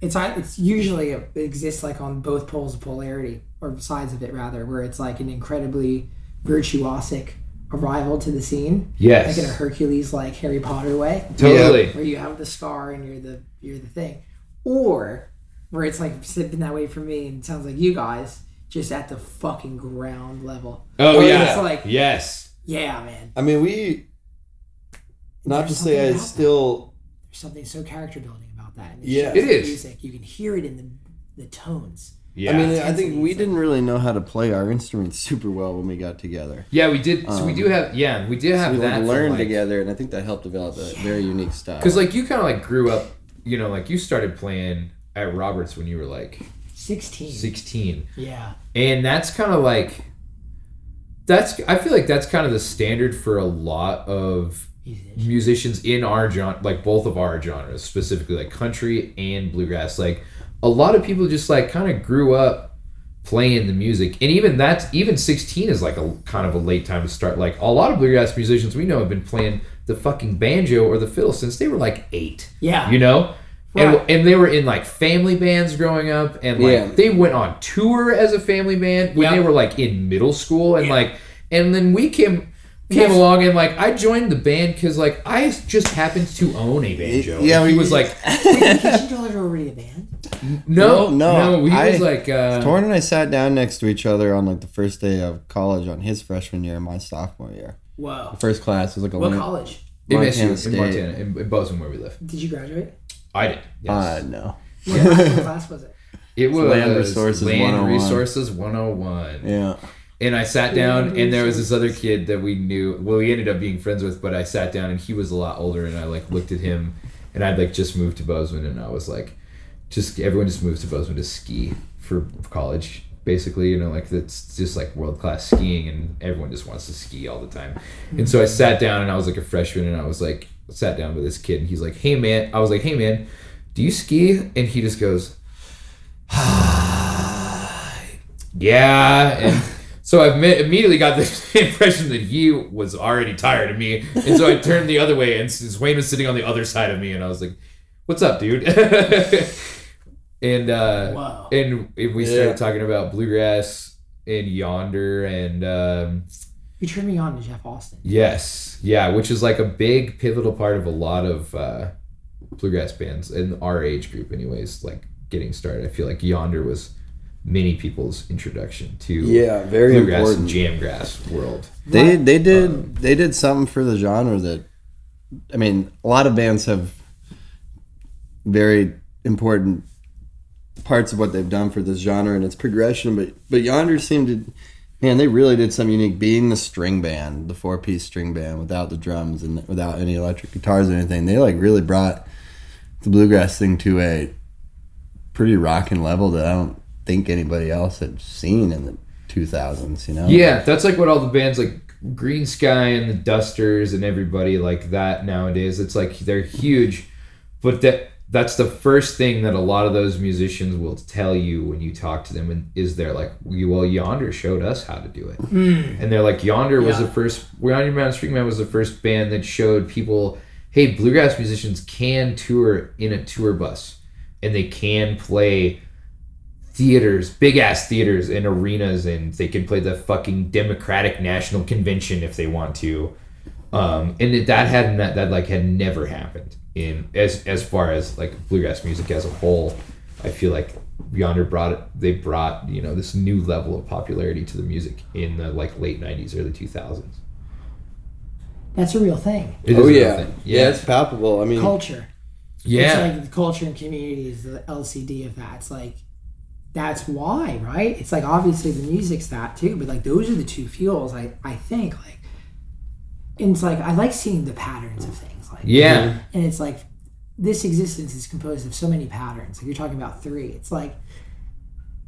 it's it's usually it exists like on both poles of polarity or sides of it rather, where it's like an incredibly virtuosic arrival to the scene, yes like in a Hercules like Harry Potter way, totally where you have the scar and you're the you're the thing, or where it's like been that way for me and it sounds like you guys just at the fucking ground level. oh Or yeah it's like yes yeah, man. I mean, we. Not to say I something about still. There's something so character building about that. And Yeah. It is. Music. You can hear it in the the tones. yeah I mean, I think we didn't really know how to play our instruments super well when we got together. yeah we did so we do have yeah we did have Um, we that learned like, together, and I think that helped develop a very unique style. because like you kind of like grew up you know like you started playing at roberts when you were like Sixteen. 16 Yeah. and that's kind of like that's i feel like that's kind of the standard for a lot of Musician. musicians in our genre like both of our genres specifically like country and bluegrass like a lot of people just like kind of grew up playing the music and even that's even 16 is like a kind of a late time to start like a lot of bluegrass musicians we know have been playing the fucking banjo or the fiddle since they were like eight Yeah. you know Right. and they were in like family bands growing up and like Yeah. they went on tour as a family band when Yeah. they were like in middle school and like and then we came came Yes. along and like I joined the band because like I just happened to own a banjo. Yeah, And he we- was like, Wait, Kitchen Dwellers are already a band. no, No, no, he I- was like, uh, Torrin and I sat down next to each other on like the first day of college on his freshman year and my sophomore year. Whoa. First class was like a What lin- college? in Montana MSU, in State. Montana, in, in Bozeman where we live. Did you graduate? I did. Yes. Uh, no. What, class, was it? it was Land Resources Land 101. Resources 101. Yeah. And I sat down, and there was this other kid that we knew. Well, we ended up being friends with, but I sat down, and he was a lot older, and I like looked at him, and I'd like just moved to Bozeman, and I was like, just everyone just moves to Bozeman to ski for college, basically. You know, like it's just like world class skiing, and everyone just wants to ski all the time. And so I sat down, and I was like a freshman, and I was like sat down with this kid, and he's like, "Hey man," I was like, "Hey man, do you ski?" And he just goes, yeah and so i immediately got the impression that he was already tired of me and so i turned the other way and s- wayne was sitting on the other side of me and i was like what's up dude and uh Wow. and we started Yeah. talking about bluegrass and yonder and um You turned me on to Jeff Austin. yes yeah which is like a big pivotal part of a lot of uh bluegrass bands in our age group anyways like getting started i feel like yonder was many people's introduction to Yeah, very bluegrass important. and jamgrass world. They they did they did something for the genre that I mean, a lot of bands have very important parts of what they've done for this genre and its progression, but but Yonder seemed to man, they really did something unique being the string band, the four piece string band without the drums and without any electric guitars or anything. They like really brought the bluegrass thing to a pretty rocking level that I don't think anybody else had seen in the 2000s, you know? Yeah, that's like what all the bands like Greensky and the Dusters and everybody like that nowadays. It's like they're huge, but that that's the first thing that a lot of those musicians will tell you when you talk to them and is they're like well yonder showed us how to do it. And they're like yonder was the first Yonder Mountain String Band was the first band that showed people hey bluegrass musicians can tour in a tour bus and they can play theaters big ass theaters and arenas and they can play the fucking democratic national convention if they want to. Um, and it, that had not, that like had never happened in as as far as like bluegrass music as a whole. I feel like Yonder brought it. They brought you know this new level of popularity to the music in the like late '90s, early 2000s. That's a real thing. It oh is a oh, real yeah. thing. yeah, it's palpable. I mean, Culture. yeah, It's like the culture and community is the LCD of that. It's like that's why, right? It's like obviously the music's that too, but like those are the two fuels. I I think like, and it's like I like seeing the patterns of things. Like yeah, and it's like this existence is composed of so many patterns. Like you're talking about three. It's like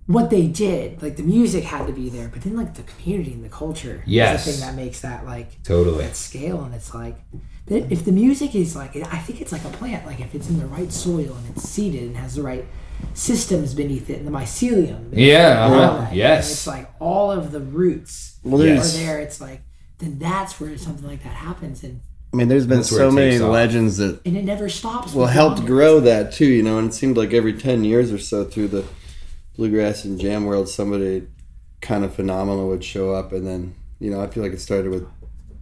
what they did. Like the music had to be there, but then like the community and the culture Yes. is the thing that makes that like totally. that scale and it's like if the music is like i think it's like a plant like if it's in the right soil and it's seeded and has the right systems beneath it and the mycelium Yeah, it and all uh-huh, that, and yes. it's like all of the roots Well, are there it's like then that's where something like that happens and I mean, there's been That's so many off. legends that and it never stops well helped genres. grow that too. You know, and it seemed like every ten years or so through the bluegrass and jam world, somebody kind of phenomenal would show up, and then you know, I feel like it started with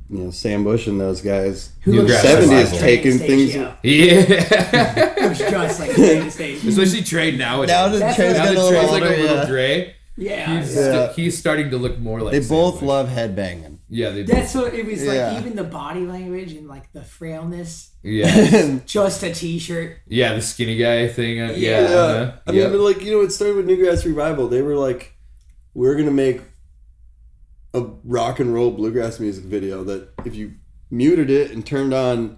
you know Sam Bush and those guys. Who New looks Grass just Revival. like taking things- Stage, Yeah, yeah. Looks just like Training Stage. especially Trey now. Now that That's Trey's what- now getting that a little Trey's like a little yeah. gray. yeah, He's, yeah. Yeah. he's starting to look more like. They Sam both Bush. love headbanging. Yeah, they. that's what it was Yeah. like even the body language and like the frailness yeah, just a t-shirt yeah, the skinny guy thing. Uh, yeah, Yeah, uh-huh, I mean, yep. but like you know, it started with Newgrass Revival. They were like, we're gonna make a rock and roll bluegrass music video that if you muted it and turned on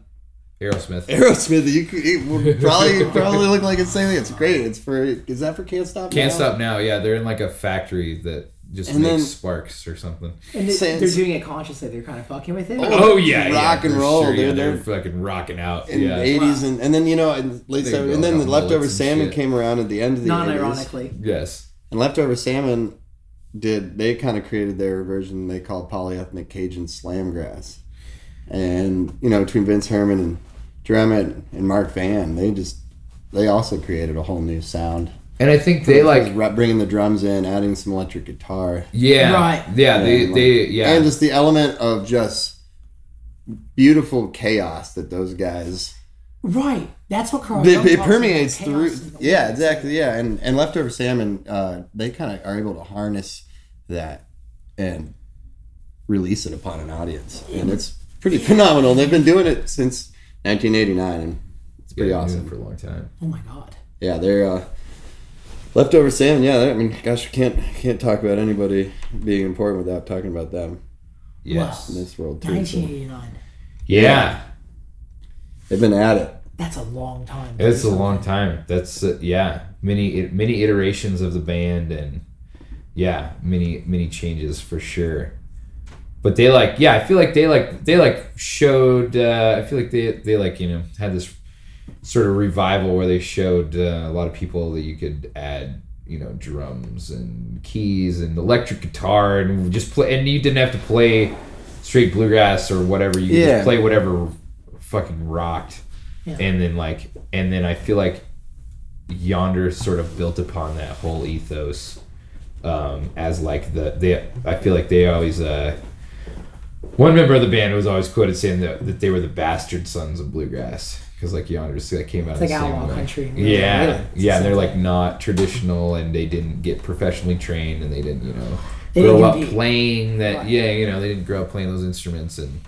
Aerosmith. Aerosmith, you could it would probably probably look like it's saying it's great. It's for is that for Can't Stop? Can't Now? stop now. Yeah, they're in like a factory that just And makes then- sparks or something. and they, Sans- they're doing it consciously they're kind of fucking with it Oh yeah, rock yeah, and roll, sure, yeah, dude. they're They're- fucking rocking out. in yeah, the eighties and, and then you know in late They seventies and then the leftover salmon shit. came around at the end of the eighties. non-ironically yes, And leftover salmon did they kind of created their version they called polyethnic Cajun slamgrass. And you know between Vince Herman and Drew Emmitt and Mark Vann, they just they also created a whole new sound. And I think they like bringing the drums in, adding some electric guitar, yeah, Right. yeah, they and, like- they yeah, and just the element of just beautiful chaos that those guys right. That's what Carl it, it permeates through chaos in the yeah exactly yeah. And and leftover salmon uh they kind of are able to harness that and release it upon an audience. And it's pretty phenomenal. They've been doing it since 1989 and it's pretty Yeah, awesome. for a long time. oh my god. Yeah they're uh leftover salmon yeah i mean gosh you can't can't talk about anybody being important without talking about them. Yes, in this world too so. 1989 yeah, they've been at it. That's a long time. It's do a long time. That's uh, yeah, many many iterations of the band and yeah, many many changes for sure. But they like yeah, I feel like they like they like showed. Uh, I feel like they they like you know had this sort of revival where they showed uh, a lot of people that you could add you know drums and keys and electric guitar and just play and you didn't have to play straight bluegrass or whatever you could Yeah. just play whatever fucking rocked Yeah. and then like and then I feel like yonder sort of built upon that whole ethos um, as like the they I feel like they always uh one member of the band was always quoted saying that, that they were the bastard sons of bluegrass because like yonder's like came out It's the like same outlaw way. country. yeah Really. Yeah the they're same like not traditional and they didn't get professionally trained and they didn't you know They grow up compete. playing that Right. yeah you know they didn't grow up playing those instruments and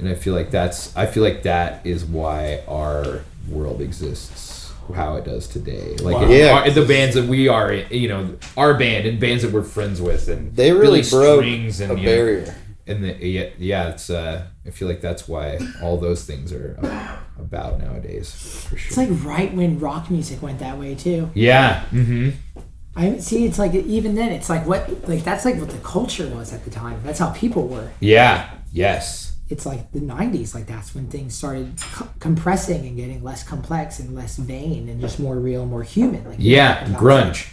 and I feel like that's I feel like that is why our world exists how it does today. Like Wow. Yeah. our- the bands that we are, in, you know, our band and bands that we're friends with, and they really Billy broke Strings and a you know, barrier and the, yeah, yeah, it's uh, I feel like that's why all those things are about nowadays for It's like right when rock music went that way too. yeah, mm-hmm. I see. It's like even then, it's like what like that's like what the culture was at the time. That's how people were. yeah, yes, it's like the 90s like that's when things started co- compressing and getting less complex and less vain and just more real more human like Yeah, grunge.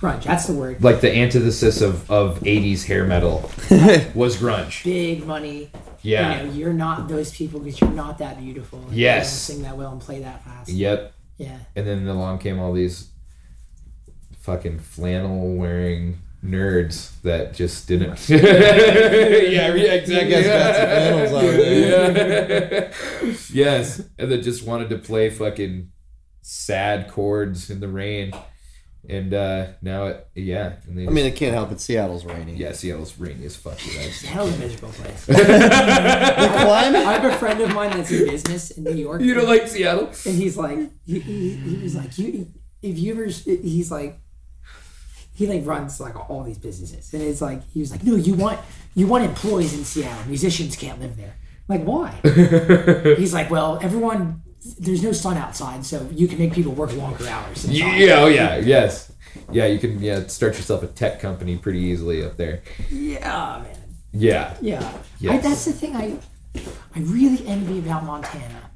grunge that's the word Like the antithesis of, of 80s hair metal was grunge. big money Yeah. you know you're not those people because you're not that beautiful Yes. sing that well and play that fast Yep. yeah And then along came all these fucking flannel wearing nerds that just didn't. yeah, re- exactly. You guys got some flannels on there. Yeah. yes, and that just wanted to play fucking sad chords in the rain, and uh now it yeah. And they I mean, it can't help it. Seattle's rainy. yeah, Seattle's rainy as fuck. you guys. hell's a miserable place Climate. I have a friend of mine that's in business in New York You don't like Seattle? and he's like he, he, he was like you if you ever he's like he like runs like all these businesses. And it's like he was like no you want you want employees in seattle. Musicians can't live there. Like why? He's like well everyone there's no sun outside so you can make people work longer hours. Inside." Yeah, oh yeah, yes. Yeah, you can yeah start yourself a tech company pretty easily up there. yeah man. Yeah. yeah. I, that's the thing i i really envy about montana.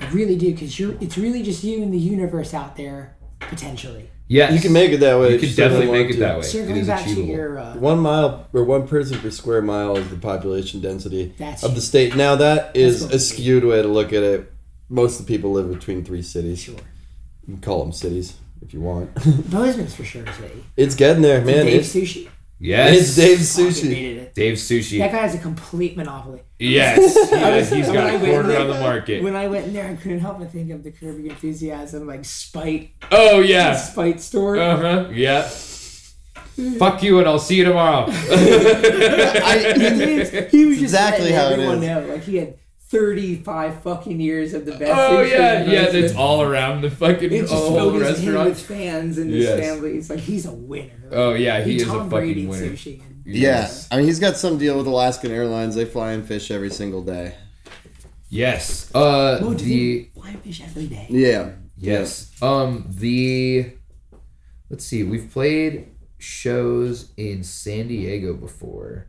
I really do because you're it's really just you and the universe out there potentially Yes. You can make it that way. You if can definitely make it to. that way. It circling is back to achievable. your uh, One mile or one person per square mile is the population density That's of the state. Now that is a skewed way to look at it. Most of the people live between three cities. Sure. You can call them cities if you want. Bozeman's for sure a city. it's getting there, man. Dave It's, Sushi. Yes. it's Dave Sushi. Dave Sushi. That guy has a complete monopoly. Yes. yes. He's When got I a went corner there- on the market. When I went in there, I couldn't help but think of the Curb Your Enthusiasm, like spite, Oh yeah. spite store. Uh huh. Yeah. Fuck you, and I'll see you tomorrow. I, he was just Exactly letting how it everyone is. know, like he had thirty-five fucking years of the best. oh sushi yeah, yeah. Bozeman. That's all around the fucking It's just whole filled his him with fans and his Yes. family. It's like he's a winner. Oh yeah, he He is a Tom Brady fucking winner. sushi. And yeah, I mean, he's got some deal with Alaskan Airlines. They fly and fish every single day. Yes. Uh, Oh, do the they fly fish every day? Yeah. Yes. Um the let's see, we've played shows in San Diego before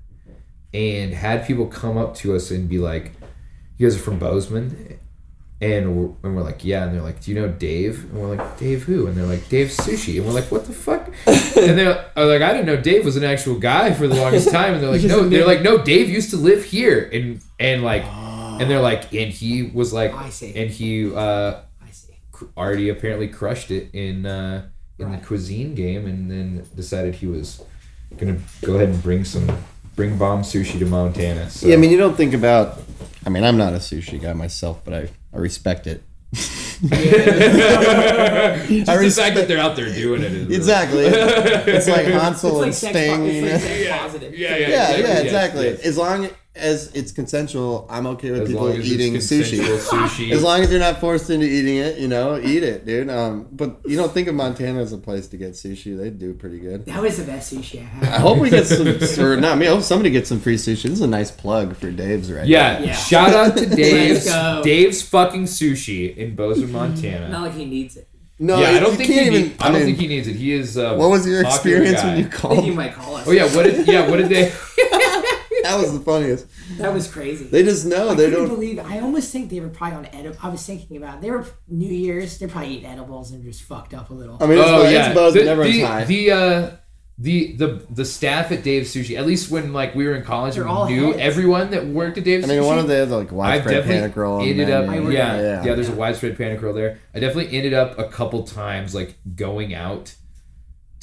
and had people come up to us and be like, You guys are from Bozeman? And we're, and we're like, yeah. And they're like, do you know Dave? And we're like, Dave who? And they're like, Dave Sushi. And we're like, what the fuck? and they're like, I didn't know Dave was an actual guy for the longest time. And they're like, no. They're like, no. Dave used to live here. And and like, and they're like, and he was like, I see. and he uh, I see. already apparently crushed it in uh, in the cuisine game, and then decided he was gonna go ahead and bring some bring bomb sushi to Montana. So. Yeah, I mean, you don't think about. I mean, I'm not a sushi guy myself, but I, I respect it. just I the fact that they're out there doing it is uh, Exactly. It's like Hansel It's like and sex, po- Sting. it's like know? sex positive. yeah, yeah, yeah, exactly, yeah, yes, exactly. yes. As long as it's consensual, I'm okay with As people long as eating it's sushi. sushi. As long as you're not forced into eating it, you know, eat it, dude. Um, but you don't think of Montana as a place to get sushi. They do pretty good. That was the best sushi I had. I hope we get some, or not me. I hope somebody gets some free sushi. This is a nice plug for Dave's right Yeah, Yeah. shout out to Dave's. Dave's fucking sushi in Bozeman, Montana. Not like he needs it. No, yeah, I don't think he can't need, even. I don't mean, think he needs it. He is. Uh, What was your experience guy. when you I think called? you might call us. Oh yeah, what did yeah what did they? That was the funniest. That was crazy. They just know I they don't. believe. I almost think they were probably on edible. I was thinking about they were New Year's. They're probably eating edibles and just fucked up a little. I mean, it's, oh it's yeah, Bozeman, the, everyone's the, high. the uh the the the staff at Dave's Sushi. At least when like we were in college, They're we all knew heads. everyone that worked at Dave's I mean, Sushi. one of the like I've widespread panic roll. ended up, menu. yeah, yeah, yeah, There's a widespread panic roll there. I definitely ended up a couple times like going out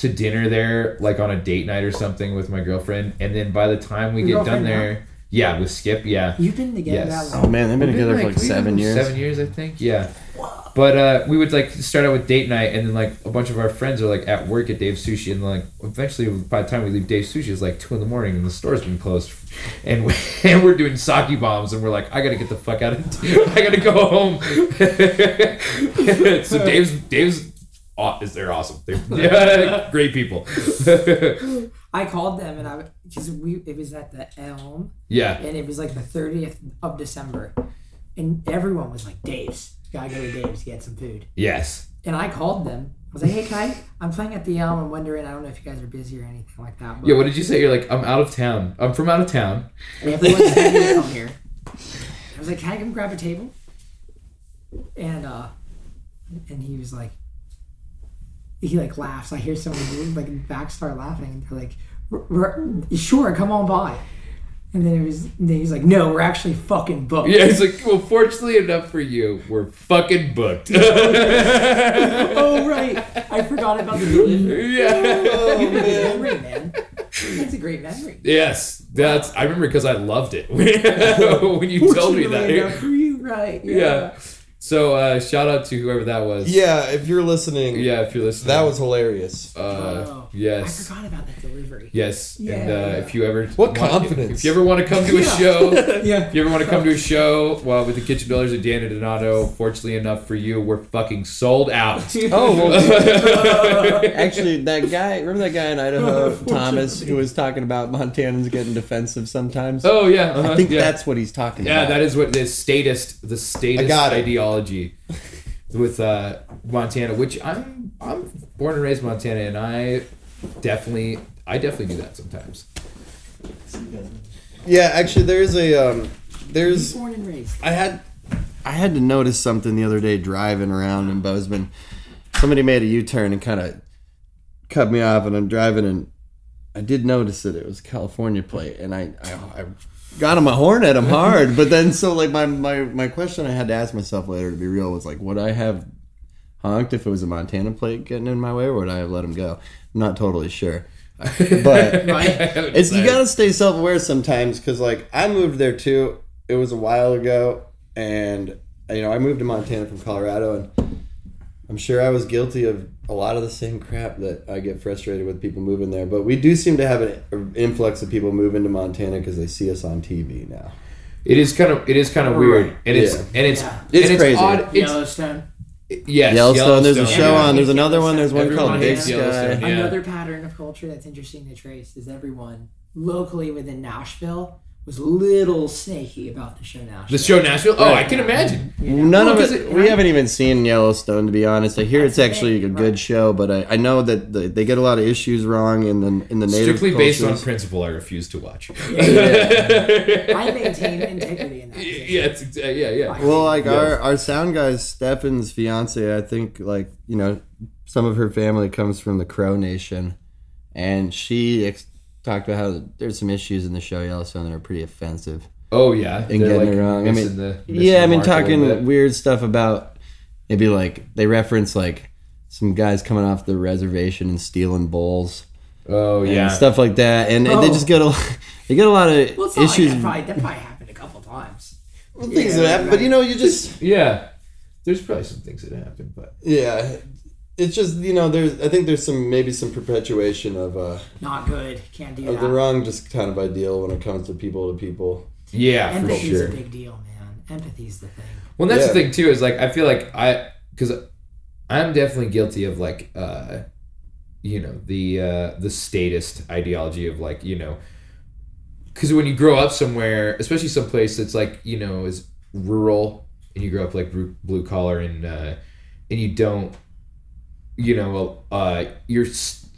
to dinner there, like on a date night or something with my girlfriend, and then by the time we Your get done girlfriend there, yeah, with Skip, yeah, You've been together Yes. that Oh man, they've been We've together for like seven years. Seven years, I think. Yeah. But uh, we would like start out with date night, and then like a bunch of our friends are like at work at Dave's Sushi, and like eventually by the time we leave Dave's Sushi, it's like two in the morning, and the store's been closed, and we, and we're doing sake bombs, and we're like, I gotta get the fuck out of, I gotta go home. so Dave's Dave's aw- is they're awesome. They're great people. I called them and I because we it was at the Elm yeah. and it was like the thirtieth of December, and everyone was like Dave's. Gotta go to Dave's to get some food. Yes. And I called them I was like, "Hey, can I? I'm playing at the Elm. I'm wondering. I don't know if you guys are busy or anything like that." But Yeah, what did you say? You're like, I'm out of town. I'm from out of town. everyone's hanging out here. I was like, "Can I come grab a table?" And uh, and he was like, he like laughs. I hear someone like back start laughing, and they're like, "R- r- "Sure, come on by." And then it was. Then he's like, "No, we're actually fucking booked." Yeah, he's like, well, fortunately enough for you, we're fucking booked. Oh right, I forgot about the delivery. yeah. Oh, you a good memory, man. That's a great memory. Yes, that's. I remember because I loved it when you told me enough that. for you, right? Yeah. So uh, shout out to whoever that was. Yeah, if you're listening, Yeah, if you're listening. that was hilarious. Uh, Oh, I forgot about that delivery. Yes. and uh, if you ever What want- confidence. If you ever want to come to a Yeah. show, Yeah. if you ever want to come to a show, well, with the Kitchen Dwellers at Dan and Donato, fortunately enough for you, we're fucking sold out. oh well, actually, that guy. Remember that guy in Idaho, Thomas, who was talking about Montanans getting defensive sometimes. oh yeah, uh-huh, I think yeah. that's what he's talking Yeah, about. that is what the statist, the statist got it. with uh, Montana, which I'm I'm born and raised in Montana, and I definitely I definitely do that sometimes. Yeah, actually, there's a um, there's Born and raised. I had I had to notice something the other day driving around in Bozeman. Somebody made a U-turn and kind of cut me off, and I'm driving, and I did notice that it was California plate, and I I, I got on my horn at him hard. but then, so like my, my my question I had to ask myself later to be real was like, would I have honked if it was a Montana plate getting in my way, or would I have let him go? I'm not totally sure, but it's you gotta stay self-aware sometimes because like i moved there too it was a while ago and you know i moved to montana from colorado and i'm sure i was guilty of a lot of the same crap that i get frustrated with people moving there but we do seem to have an an influx of people moving to montana because they see us on tv now It is kind of it is kind of weird, and it's Yeah. and it's Yeah. It's and crazy. odd. It's, Yellowstone. yes, yellowstone, there's a show Everyone on there's another one there's one Everyone called big sky Yeah. Another pattern of culture that's interesting to trace is everyone locally within Nashville was a little snaky about the show Nashville. The show Nashville. Oh, I can imagine. None Well, of 'cause it, it- We haven't even seen Yellowstone, to be honest. I hear it's That's the actually a good right. show, but I, I know that the, they get a lot of issues wrong in the in the native Strictly based on principle, I refuse to watch. I maintain integrity in that. position. yeah, it's, exa- yeah, yeah. Well, like our our sound guy Stefan's fiance, I think like you know some of her family comes from the Crow Nation, and she ex- talked about how there's some issues in the show Yellowstone that are pretty offensive. Oh yeah, And getting it wrong. I mean, the- yeah, the I mean mark a little talking weird stuff about maybe like they reference like some guys coming off the reservation and stealing bowls Oh and yeah, stuff like that, and, and they Oh. just get a they get a lot of Well, it's not issues. like that probably, that probably happened a couple times. Well, things that happen, but you know, you just yeah. There's probably some things that happen, but yeah. It's just you know, there's I think there's some maybe some perpetuation of uh Not good. Can't do of that. the wrong just kind of ideal when it comes to people to people. yeah, for Empathy's sure. a big deal, man. Empathy's the thing. Well, that's the thing too. Is like I feel like I because I'm definitely guilty of like uh, you know the uh, the statist ideology of like you know because when you grow up somewhere, especially someplace that's like you know is rural and you grow up like blue, blue collar and uh, and you don't you know uh, you're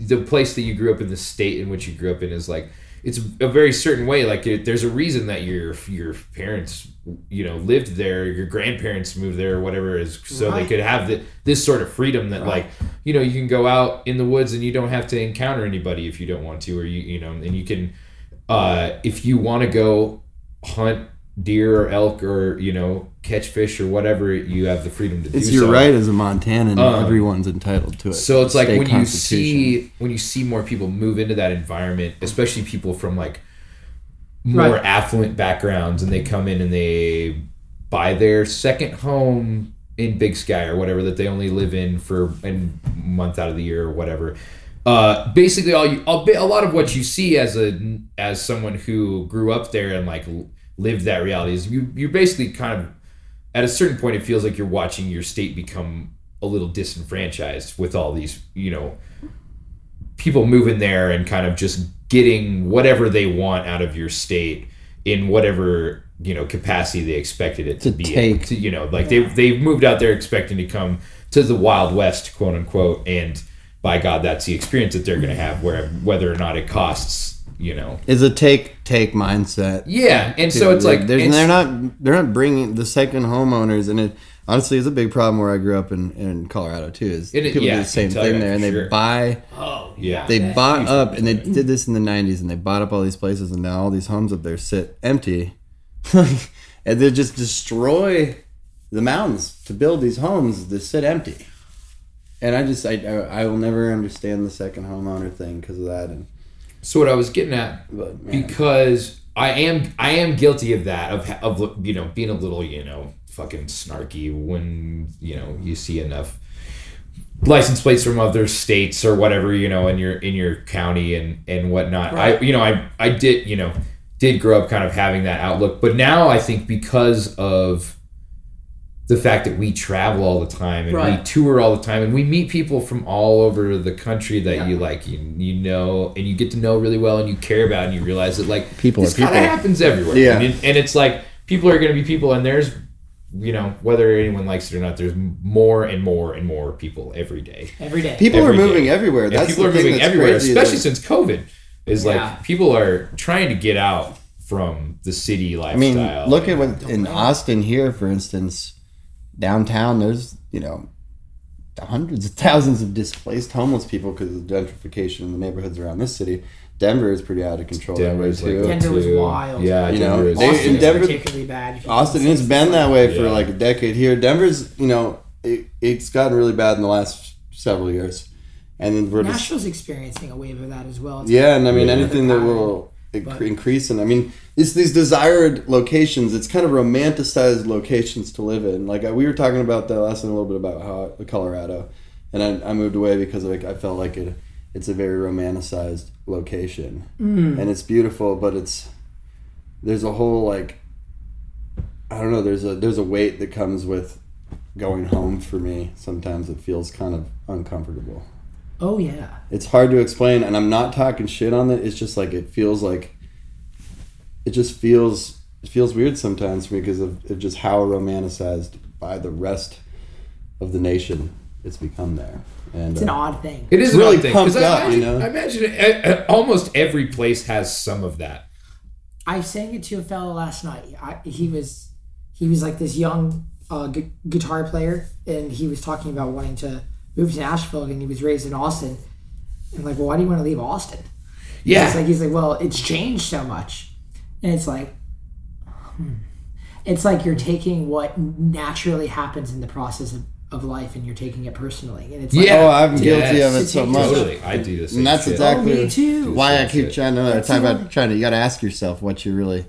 the place that you grew up in the state in which you grew up in is like it's a very certain way like it, there's a reason that your your parents you know lived there your grandparents moved there or whatever is so they could have the, this sort of freedom that like you know you can go out in the woods and you don't have to encounter anybody if you don't want to or you you know and you can uh if you want to go hunt deer or elk or you know catch fish or whatever you have the freedom to It's do your so. right as a Montanan. Um, everyone's entitled to it. So it's like when you see when you see more people move into that environment, especially people from like more Right. affluent backgrounds, and they come in and they buy their second home in Big Sky or whatever that they only live in for a month out of the year or whatever. Uh, basically, all you a, bit, a lot of what you see as a as someone who grew up there and like l- lived that reality is you you're basically kind of at a certain point it feels like you're watching your state become a little disenfranchised with all these you know people moving there and kind of just getting whatever they want out of your state in whatever you know capacity they expected it to, To be take. to, you know like they they've moved out there expecting to come to the Wild West, quote unquote, and by God, that's the experience that they're going to have, where whether or not it costs, you know. It's a take take mindset. Yeah, and so it's like There's- it's- they're not they're not bringing the second homeowners, and it honestly is a big problem where I grew up in, in Colorado too. Is It- people yeah, do the same thing there, and they buy oh yeah, they bought up, and they did this in the '90s, and they bought up all these places, and now all these homes up there sit empty, and they just destroy the mountains to build these homes that sit empty. And I just I I I will never understand the second homeowner thing because of that, and So what I was getting at, But, because I am I am guilty of that of of you know being a little you know fucking snarky when you know you see enough license plates from other states or whatever you know in your in your county and and whatnot. I you know I I did you know did grow up kind of having that outlook, but now I think because of the fact that we travel all the time and we tour all the time and we meet people from all over the country that you like you, you know and you get to know really well and you care about and you realize that like People this are people. kind of happens everywhere Yeah. and, and it's like people are going to be people and there's you know whether anyone likes it or not there's more and more and more people every day every day. people Every are moving day. everywhere. and That's people the are thing moving that's everywhere crazy, especially like- since covid is Yeah. like people are trying to get out from the city lifestyle. I mean, lifestyle look at what in Austin here, for instance, downtown. There's you know hundreds of thousands of displaced homeless people because of the gentrification in the neighborhoods around this city. Denver is pretty out of control that way Denver's like too. Denver was too. wild. yeah You know, Denver is Austin in is Denver- particularly bad. Austin has been that way for Yeah. like a decade here. Denver's, you know, it, it's gotten really bad in the last several years, and then we're just Nashville's experiencing a wave of that as well. It's Yeah, and I mean anything that will inc- increase in. I mean, it's these desired locations. It's kind of romanticized locations to live in. Like uh, we were talking about that last night a little bit about how Colorado, and I, I moved away because like I felt like it. It's a very romanticized location, and it's beautiful, but it's there's a whole like I don't know. There's a there's a weight that comes with going home for me. Sometimes it feels kind of uncomfortable Oh yeah. it's hard to explain and i'm not talking shit on it it's just like it feels like it just feels it feels weird sometimes for me because of, of just how romanticized by the rest of the nation it's become there and It's an uh, odd thing. It is really odd thing, 'cause pumped up, imagine, you know? I imagine it, uh, uh, almost every place has some of that. I sang it to a fellow last night. I, he was he was like this young uh, gu- guitar player, and he was talking about wanting to move to Nashville, and he was raised in Austin. And like, well, why do you want to leave Austin? Yeah, It's like he's like, well, it's changed so much, and it's like, hmm. it's like you're taking what naturally happens in the process of, of life, and you're taking it personally, and it's like, Yeah. oh i'm guilty Yes. of it so much totally. I do this. and that's oh, exactly me too. why i keep shit. trying to talk about trying to you got to ask yourself what you really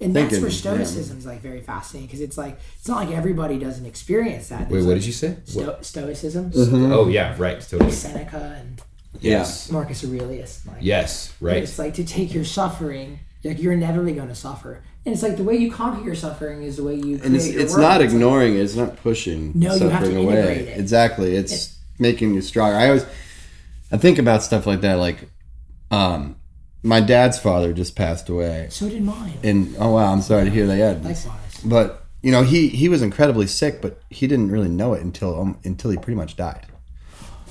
And that's thinking, where yeah. stoicism is like very fascinating because it's like it's not like everybody doesn't experience that. Wait, what like, did you say? Sto- What? stoicism, Oh yeah, right. Totally. Seneca, and Yes. Marcus Aurelius. Like, Yes. Right. It's like to take your suffering, like you're inevitably going to suffer, and it's like the way you conquer your suffering is the way you. and it's, your it's world. not It's like- ignoring it. It's not pushing No, you have suffering to away. integrate it. Exactly. It's making you stronger. I always, I think about stuff like that. Like, um, my dad's father just passed away, so did mine. and oh wow, I'm sorry to hear that. Yeah, Likewise. but you know, he he was incredibly sick, but he didn't really know it until um, until he pretty much died.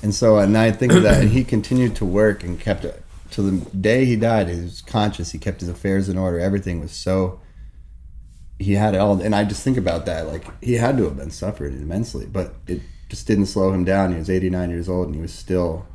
And so, and I think of that, and he continued to work and kept it to the day he died. He was conscious. He kept his affairs in order. Everything was so. He had it all, and I just think about that. Like he had to have been suffering immensely, but it just didn't slow him down. He was 89 years old, and he was still.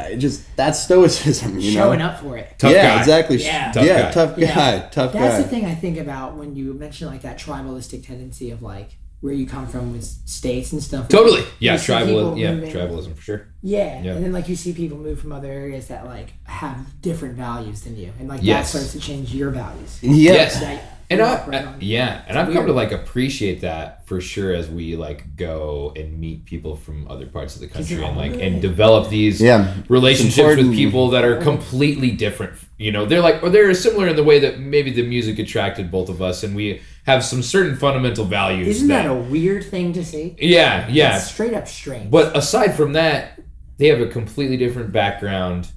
I just that's stoicism, you know. Showing up for it. Tough yeah, guy. exactly. Yeah. Tough yeah, guy. tough guy. Yeah. Tough That's guy. the thing I think about when you mention like that tribalistic tendency of like where you come from with states and stuff. Totally. Yeah. You Tribal. Yeah. moving- Tribalism for sure. Yeah. Yeah. and then like you see people move from other areas that like have different values than you, and like Yes. that starts to change your values. Yes. That And I, I, yeah, and it's I've come to like appreciate that for sure as we like go and meet people from other parts of the country and like and develop these Yeah. relationships with people that are completely different. You know, they're like or they're similar in the way that maybe the music attracted both of us, and we have some certain fundamental values. Isn't that a weird thing to say? yeah, yeah. It's straight up strange. But aside from that, they have a completely different background,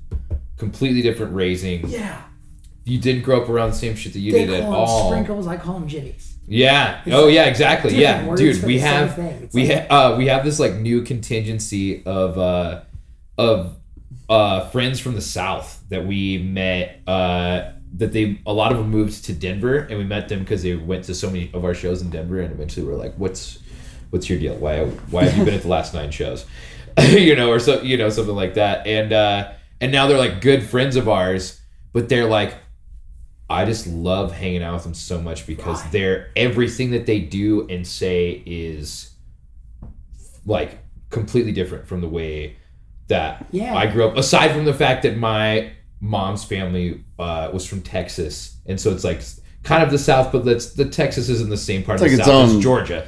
completely different raising. yeah, You didn't grow up around the same shit that you they did at call them all. sprinkles. I call them jimmies. Yeah. Oh yeah, exactly. Yeah, dude. We have. We like- ha- uh, we have this like new contingency of uh of uh friends from the south that we met uh that they a lot of them moved to Denver and we met them because they went to so many of our shows in Denver and eventually we're like what's what's your deal why why have you been at the last nine shows you know or so you know something like that and uh and now they're like good friends of ours but they're like I just love hanging out with them so much because they're everything that they do and say is like completely different from the way that Yeah. I grew up. Aside from the fact that my mom's family uh, was from Texas, and so it's like kind of the South, but that's the Texas isn't the same part It's of the like its South own- as Georgia.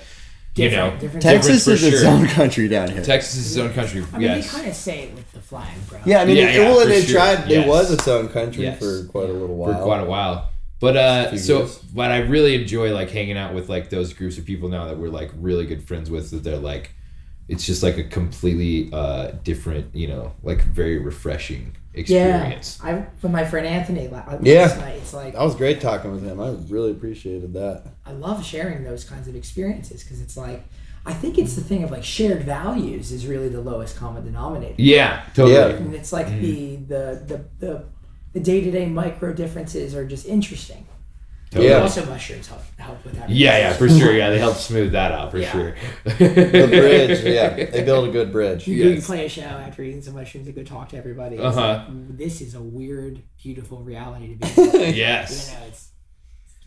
You know, Different- different- Texas is for its sure. own country down here. Texas is its own country. I mean, yes. they kind of say it with the flag, bro. Yeah, I mean, Yeah, it, yeah, well, and it sure. tried. Yes. It was its own country Yes. for quite a little while. for quite a while. But uh, so, years. but I really enjoy like hanging out with like those groups of people now that we're like really good friends with. That they're like, it's just like a completely uh, different, you know, like very refreshing Yeah, experience. I with my friend Anthony last Yeah. night. It's like That was great talking with him. I really appreciated that. I love sharing those kinds of experiences because it's like I think it's the thing of like shared values is really the lowest common denominator. Yeah, totally. Yeah. And it's like Mm-hmm. the the the the the day to day micro differences are just interesting. Totally. Yeah. Also, mushrooms help help with that. Yeah, yeah, for sure. Yeah, they help smooth that out for Yeah. sure. The bridge, yeah, they build a good bridge. You, you Yes. play a show after eating some mushrooms and go talk to everybody. Uh-huh. like, this is a weird, beautiful reality to be. in. you yes, know, it's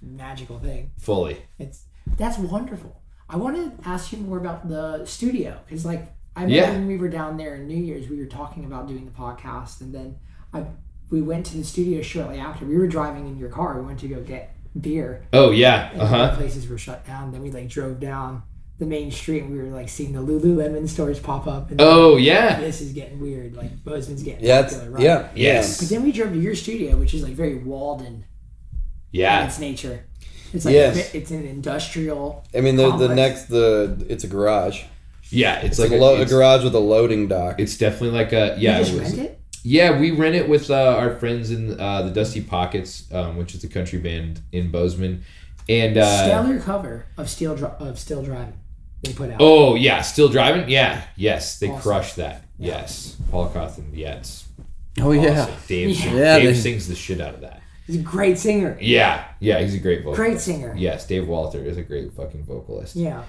a magical thing. fully. It's that's wonderful. I want to ask you more about the studio because, like, I remember Yeah. when we were down there in New Year's, we were talking about doing the podcast, and then I we went to the studio shortly after. We were driving in your car. We went to go get beer, Oh yeah. Uh huh. places were shut down. Then we like drove down the main street, and we were like seeing the Lululemon stores pop up. And Oh yeah. this is getting weird. Like Bozeman's getting Yeah, popular, right? yeah, Yes. But then we drove to your studio, which is like very Walden in Yeah. its nature. It's like Yes. it's an industrial. I mean, the the next the it's a garage. Yeah. It's, It's like like a, lo- a garage with a loading dock. it's definitely like a yeah. you it just was- rent it. Yeah, we rent it with uh, our friends in uh, the Dusty Pockets, um, which is a country band in Bozeman, and uh, Stellar cover of Steel Dri- of Still Driving. They put out. oh yeah, still driving. Yeah, yes, they Awesome. crushed that. Yes, Paul Cawthon. Yeah, it's oh yeah. Dave, Yeah. sing- Yeah, Dave they- sings the shit out of that. He's a great singer. Yeah, yeah, he's a great vocalist. Great singer. Yes, Dave Walter is a great fucking vocalist. Yeah.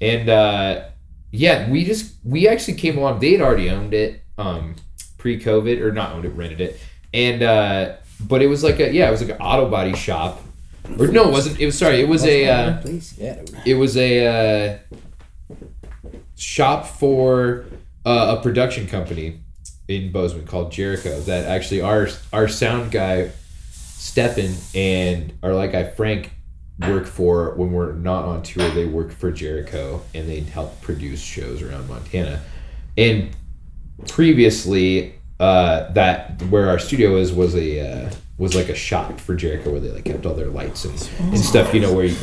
and uh, yeah, we just we actually came along. They had already owned it um, pre-COVID, or not owned it, rented it, and uh, but it was like a yeah, it was like an auto body shop. Or no, it wasn't. It was sorry. It was a uh, Please. yeah. it was a uh, shop for uh, a production company in Bozeman called Jericho. That actually our our sound guy Stefan and our light guy Frank work for when we're not on tour. They work for Jericho and they help produce shows around Montana. And previously, uh, that where our studio is was a uh, was like a shop for Jericho where they like kept all their lights and, and stuff. You know where you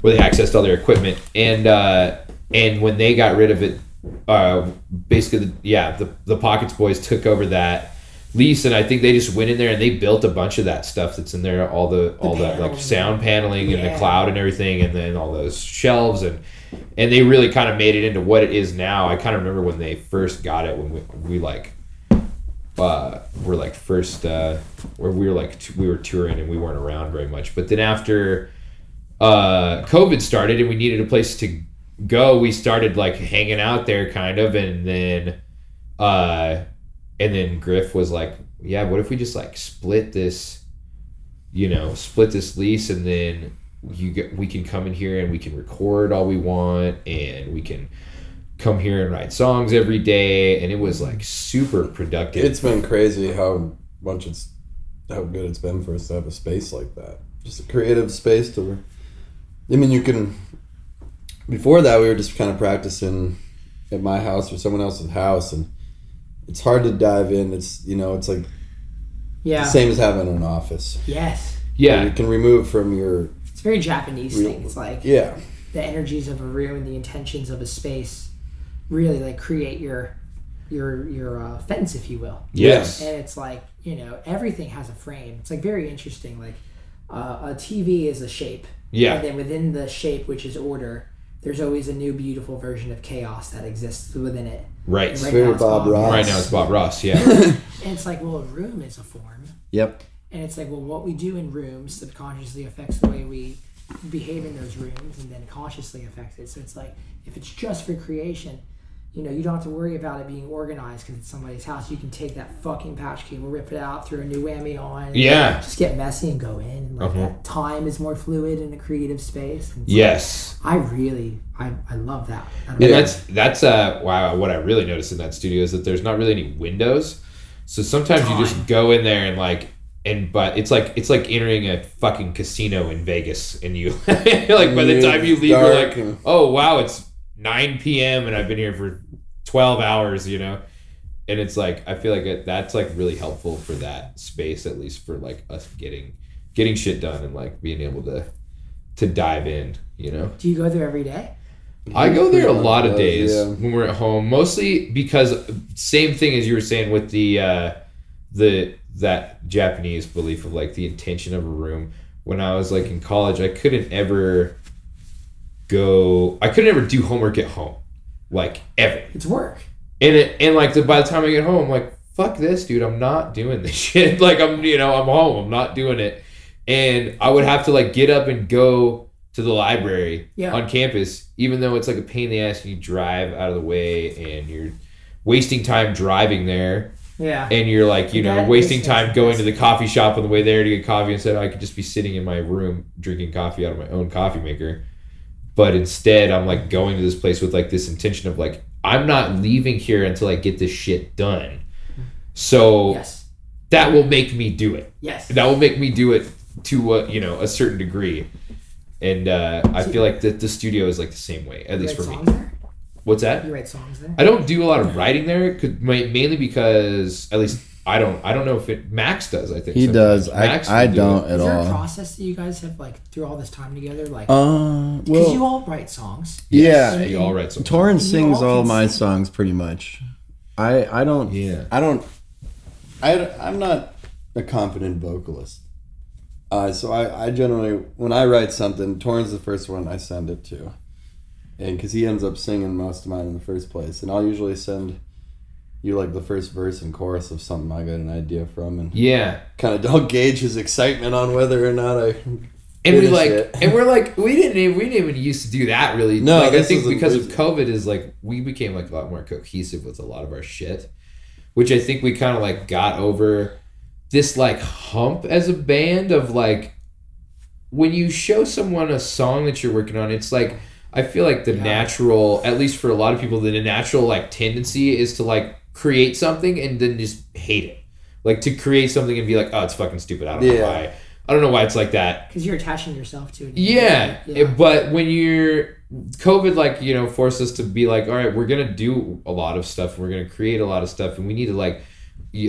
where they accessed all their equipment. And uh, and when they got rid of it, uh, basically, the, yeah, the the Pockets boys took over that lease, and I think they just went in there and they built a bunch of that stuff that's in there, all the all that like sound paneling and the cloud and everything, and then all those shelves and and they really kind of made it into what it is now. I kind of remember when they first got it when we, we like uh, were like first uh, where we were like t- we were touring and we weren't around very much. But then after uh, COVID started and we needed a place to go, we started like hanging out there kind of, and then uh, and then Griff was like, "Yeah, what if we just like split this, you know, split this lease, and then you get we can come in here and we can record all we want, and we can." come here and write songs every day and it was like super productive It's been crazy how much it's how good it's been for us to have a space like that. Just a creative space to I mean you can before that we were just kind of practicing at my house or someone else's house and it's hard to dive in. It's you know, it's like Yeah. the same as having an office. Yes. Yeah. You can remove from your It's a very Japanese Real- thing. It's like yeah. the energies of a room and the intentions of a space really like create your your your uh, fence, if you will. yes and it's like you know everything has a frame it's like very interesting like uh, a tv is a shape Yeah. And then within the shape, which is order, there's always a new beautiful version of chaos that exists within it. Right. And right now it's Bob Ross. Right now it's Bob Ross. Yeah. And it's like, well, a room is a form. Yep. And it's like, well, what we do in rooms subconsciously affects the way we behave in those rooms and then consciously affects it. So it's like, if it's just for creation, you know, you don't have to worry about it being organized because it's somebody's house. You can take that fucking patch cable, rip it out, throw a new whammy on. Yeah. Just get messy and go in. And like Uh-huh. that time is more fluid in a creative space. Yes. I really, I, I love that. I know. that's that's uh wow what I really noticed in that studio is that there's not really any windows. So sometimes you just go in there and like and but it's like it's like entering a fucking casino in Vegas and you like by the time you leave you're like oh wow it's 9 p.m. and I've been here for 12 hours you know and it's like I feel like it, that's like really helpful for that space at least for like us getting getting shit done and like being able to to dive in you know do you go there every day? I go there a lot of days yeah. when we're at home, mostly because same thing as you were saying with the uh, the that Japanese belief of like the intention of a room. When I was like in college, I couldn't ever go. I couldn't ever do homework at home, like ever. It's work. And it and like the, by the time I get home, I'm like fuck this, dude. I'm not doing this shit. like I'm you know I'm home. I'm not doing it. And I would have to like get up and go to the library Yeah. on campus, even though it's like a pain in the ass you drive out of the way and you're wasting time driving there Yeah. and you're like you know That wasting time sense. going to the coffee shop on the way there to get coffee instead I could just be sitting in my room drinking coffee out of my own coffee maker but instead I'm like going to this place with like this intention of like I'm not leaving here until I get this shit done so yes. that will make me do it Yes. that will make me do it to a, you know a certain degree and uh, I feel like that the studio is like the same way at You least for me there? What's that You write songs there? I don't do a lot of writing there, 'cause- ma- mainly because at least I don't. I don't know if it Max does. I think He sometimes. does. Max I will do don't it. at Is there a process that you guys have like through all this time together? Like, Uh, because well, you all write songs. yeah. You all write some. Torrin sings all all my sing. songs pretty much. I I don't. Yeah. I don't. I I'm not a confident vocalist. Uh, so I, I generally when I write something, Torrin's the first one I send it to, and because he ends up singing most of mine in the first place, and I'll usually send you like the first verse and chorus of something I got an idea from, and Yeah, kind of don't gauge his excitement on whether or not I. and we like it. and we're like, we didn't even we didn't even used to do that really. No, like I think because of. COVID is like we became like a lot more cohesive with a lot of our shit, which I think we kind of like got over this like hump as a band of like when you show someone a song that you're working on, it's like I feel like the natural, at least for a lot of people, the natural like tendency is to like create something and then just hate it. Like to create something and be like, oh, it's fucking stupid. I don't know why. I don't know why it's like that. Because you're attaching yourself to it. Yeah, Yeah. but when you're COVID, like you know, forced us to be like, all right, we're gonna do a lot of stuff. We're gonna create a lot of stuff, and we need to like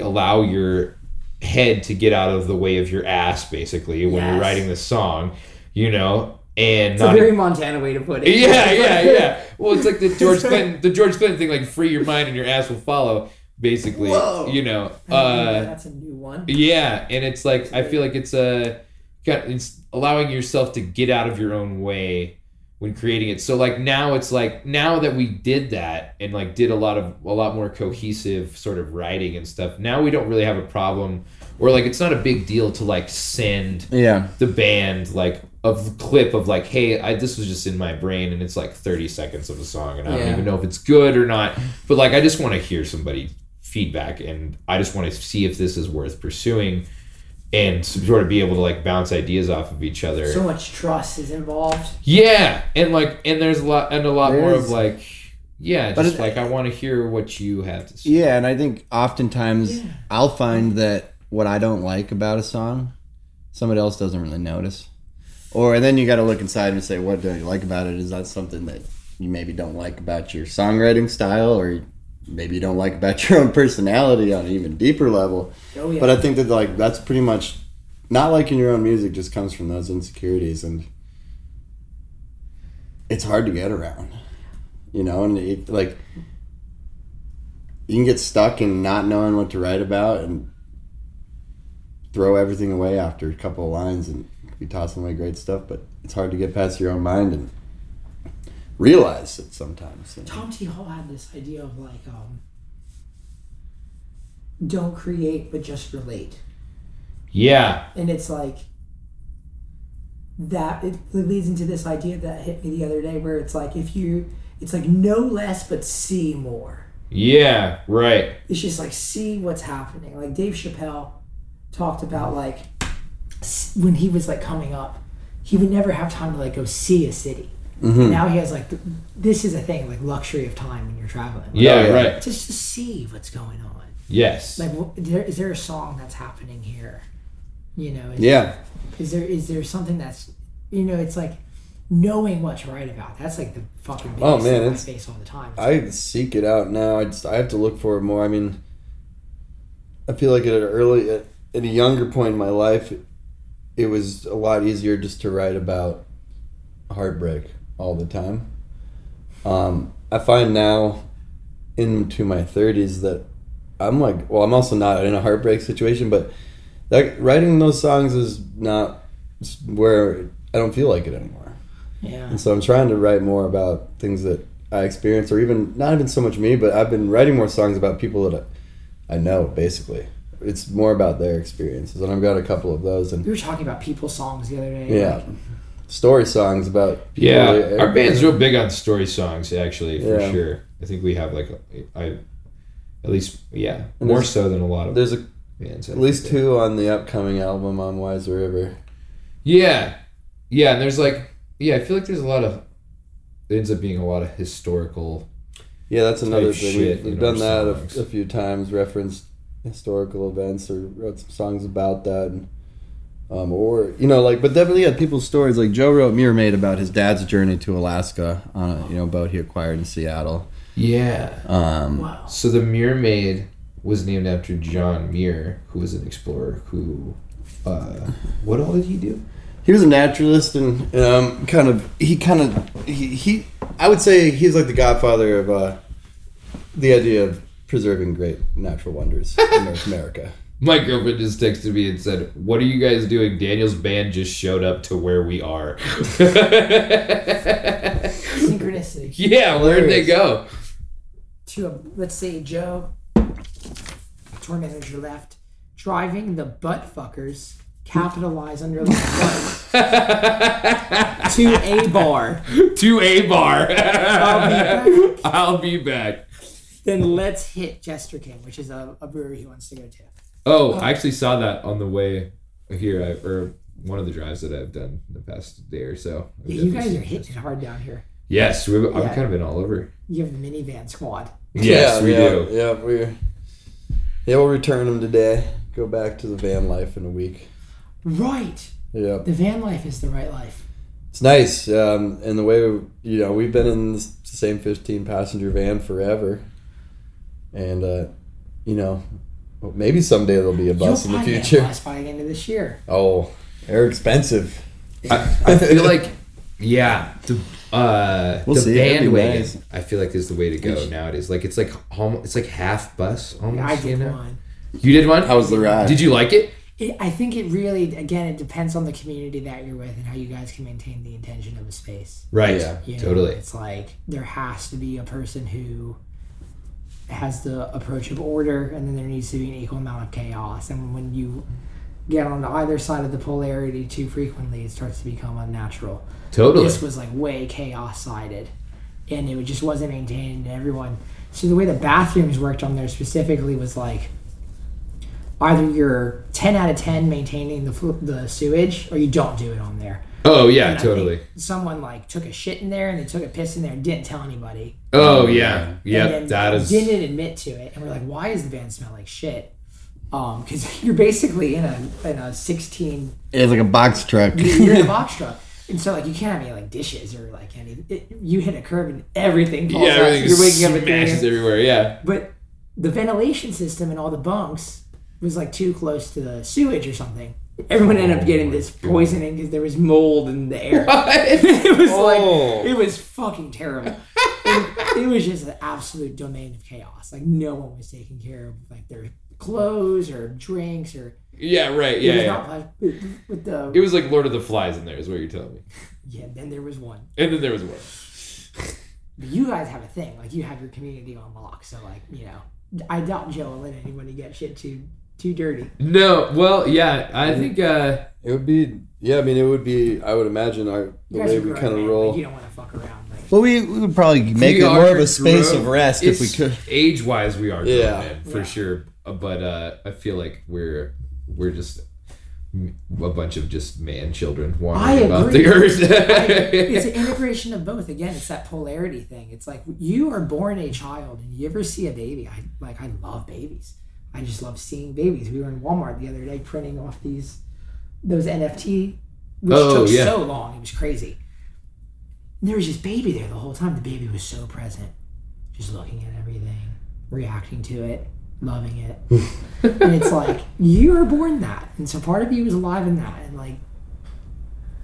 allow your head to get out of the way of your ass, basically, when you're writing this song. You know, and It's a very Montana way to put it. yeah, yeah, yeah. Well, it's like the George Clinton, the George Clinton thing, like free your mind and your ass will follow. Basically, Whoa. you know. Know, Uh, that's a new one. yeah, and it's like I feel like it's a got it's allowing yourself to get out of your own way when creating it. So like now it's like now that we did that and like did a lot of a lot more cohesive sort of writing and stuff. Now we don't really have a problem or like it's not a big deal to like send Yeah. the band like a clip of like hey I this was just in my brain and it's like 30 seconds of a song and I don't even know if it's good or not but like I just want to hear somebody feedback and I just want to see if this is worth pursuing and sort of be able to like bounce ideas off of each other So much trust is involved. yeah and like and there's a lot and a lot more of like yeah But just like I want to hear what you have to say Yeah, and I think oftentimes Yeah. I'll find that what I don't like about a song, somebody else doesn't really notice. Or then you got to look inside and say, what do you like about it? Is that something that you maybe don't like about your songwriting style, or maybe you don't like about your own personality on an even deeper level? Oh yeah. But I think that like that's pretty much not liking your own music just comes from those insecurities, and it's hard to get around, you know. And it, like you can get stuck in not knowing what to write about and throw everything away after a couple of lines and be tossing away great stuff. But it's hard to get past your own mind and realize it sometimes. you know. Tom T. Hall had this idea of like, um, don't create but just relate. Yeah. and it's like that it leads into this idea that hit me the other day where it's like if you it's like no less but see more Yeah. Right. it's just like see what's happening like dave chappelle talked about like s- when he was like coming up he would never have time to like go see a city mm-hmm. now he has like th- this is a thing like luxury of time when you're traveling Like, Yeah. Oh, yeah. Right. just to see what's going on Yes. like wh- is there, is there a song that's happening here you know is, Yeah. is there is there something that's you know it's like knowing what to write about that's like the fucking oh, biggest Oh, man, it's- face all the time I seek it out now. I just I have to look for it more. I mean, I feel like at an early at, at a younger point in my life, it was a lot easier just to write about heartbreak all the time. Um, I find now, into my thirties, that I'm like, well, I'm also not in a heartbreak situation, but that writing those songs is not where I don't feel like it anymore. yeah And so I'm trying to write more about things that I experience, or even not even so much me, but I've been writing more songs about people that I, I know. Basically, it's more about their experiences, and I've got a couple of those. And we were talking about people songs the other day yeah, like, story songs about people Yeah, that- our band's real big on story songs, actually, for Yeah. sure. I think we have like, a, I, at least, yeah, And more so than a lot of There's a, bands. At least two on the upcoming album on Wise River. Yeah, yeah, and there's like, yeah, I feel like there's a lot of, it ends up being a lot of historical. Yeah, that's another thing. shit We've, we've done that a, a few times, referenced historical events or wrote some songs about that. And, um, or, you know, like, but definitely had people's stories. Like Joe wrote Muir Maid about his dad's journey to Alaska on a, you know, boat he acquired in Seattle. Yeah. Um, wow So the Muir Maid was named after John Muir, who was an explorer who, uh, what all did he do? he was a naturalist and um, kind of he kind of he, he I would say he's like the godfather of uh, the idea of preserving great natural wonders in North America. My girlfriend just texted me and said, "What are you guys doing? Daniel's band just showed up to where we are." synchronicity yeah, where'd they go? to a, let's say joe tour manager left driving the butt fuckers capitalize under the butt to a bar to a bar. I'll be back. I'll be back. Then let's hit jester king which is a, a brewery he wants to go to Oh, I actually saw that on the way here, I, or one of the drives that I've done the past day or so. I've Yeah, you definitely guys are it. hitting it hard down here. Yes, we've, I've Yeah. kind of been all over. You have the minivan squad. Yes, yeah, we yeah, do. Yeah, we yeah we'll return them today. Go back to the van life in a week. Right. Yeah, The van life is the right life. it's nice. Um, and the way you know we've been in the same fifteen passenger van forever, and uh, you know maybe someday there'll be a bus in You'll the a future. bus by the end of this year. Oh, they're expensive. I, I feel like, yeah, the uh, We'll the see, it'd be bandwagon. nice. I feel like is the way to go nowadays. Like it's like almost, it's like half bus almost. I you did know? one. You did one. How was the ride? Did you like it? It, I think it really, again, it depends on the community that you're with and how you guys can maintain the intention of a space. Right. Yeah, You know, totally. It's like there has to be a person who has the approach of order, and then there needs to be an equal amount of chaos. And when you get on either side of the polarity too frequently, it starts to become unnatural. Totally. This was like way chaos sided, and it just wasn't maintained. And everyone, so the way the bathrooms worked on there specifically was like either you're 10 out of 10 maintaining the the sewage or you don't do it on there. Oh yeah, And totally. Someone like took a shit in there and they took a piss in there and didn't tell anybody. Oh yeah, And yeah. then That is. didn't admit to it, and we're like, why does the van smell like shit? Um, because you're basically in a in a 16 It's like a box truck. you're in a box truck. And so, like, you can't have any like dishes or like any. It, you hit a curb and everything falls Yeah, out. everything You're waking up at 3 smashes everywhere. Yeah. But the ventilation system and all the bunks was like too close to the sewage or something. Everyone ended up oh getting this poisoning because there was mold in the air. it was Oh. like it was fucking terrible. And it was just an absolute domain of chaos. Like no one was taking care of like their clothes or drinks or Yeah, right. It Yeah, was yeah. with, the It was like Lord of the Flies in there, is what you're telling me. yeah. Then there was one. And then there was one. But you guys have a thing, like you have your community on lock. So like you know, I doubt Joe will let anyone get shit too too dirty. No, well, yeah, I think uh It would be, yeah. I mean, it would be. I would imagine our the way we kind of roll. Like, you don't want to fuck around. Like, Well, we, we would probably make we it more of a space grown- of rest if we could. Age-wise, we are grown Yeah. men, for Yeah. sure. Uh, But uh I feel like we're we're just a bunch of just man children I wandering about agree. the earth. it's an integration of both. Again, it's that polarity thing. It's like you are born a child, and you ever see a baby. I like. I love babies. I just love seeing babies. We were in Walmart the other day printing off these those NFT, which Oh, took yeah. so long. It was crazy. And there was just baby there the whole time. The baby was so present, just looking at everything, reacting to it, loving it. and it's like you were born that, and so part of you was alive in that, and like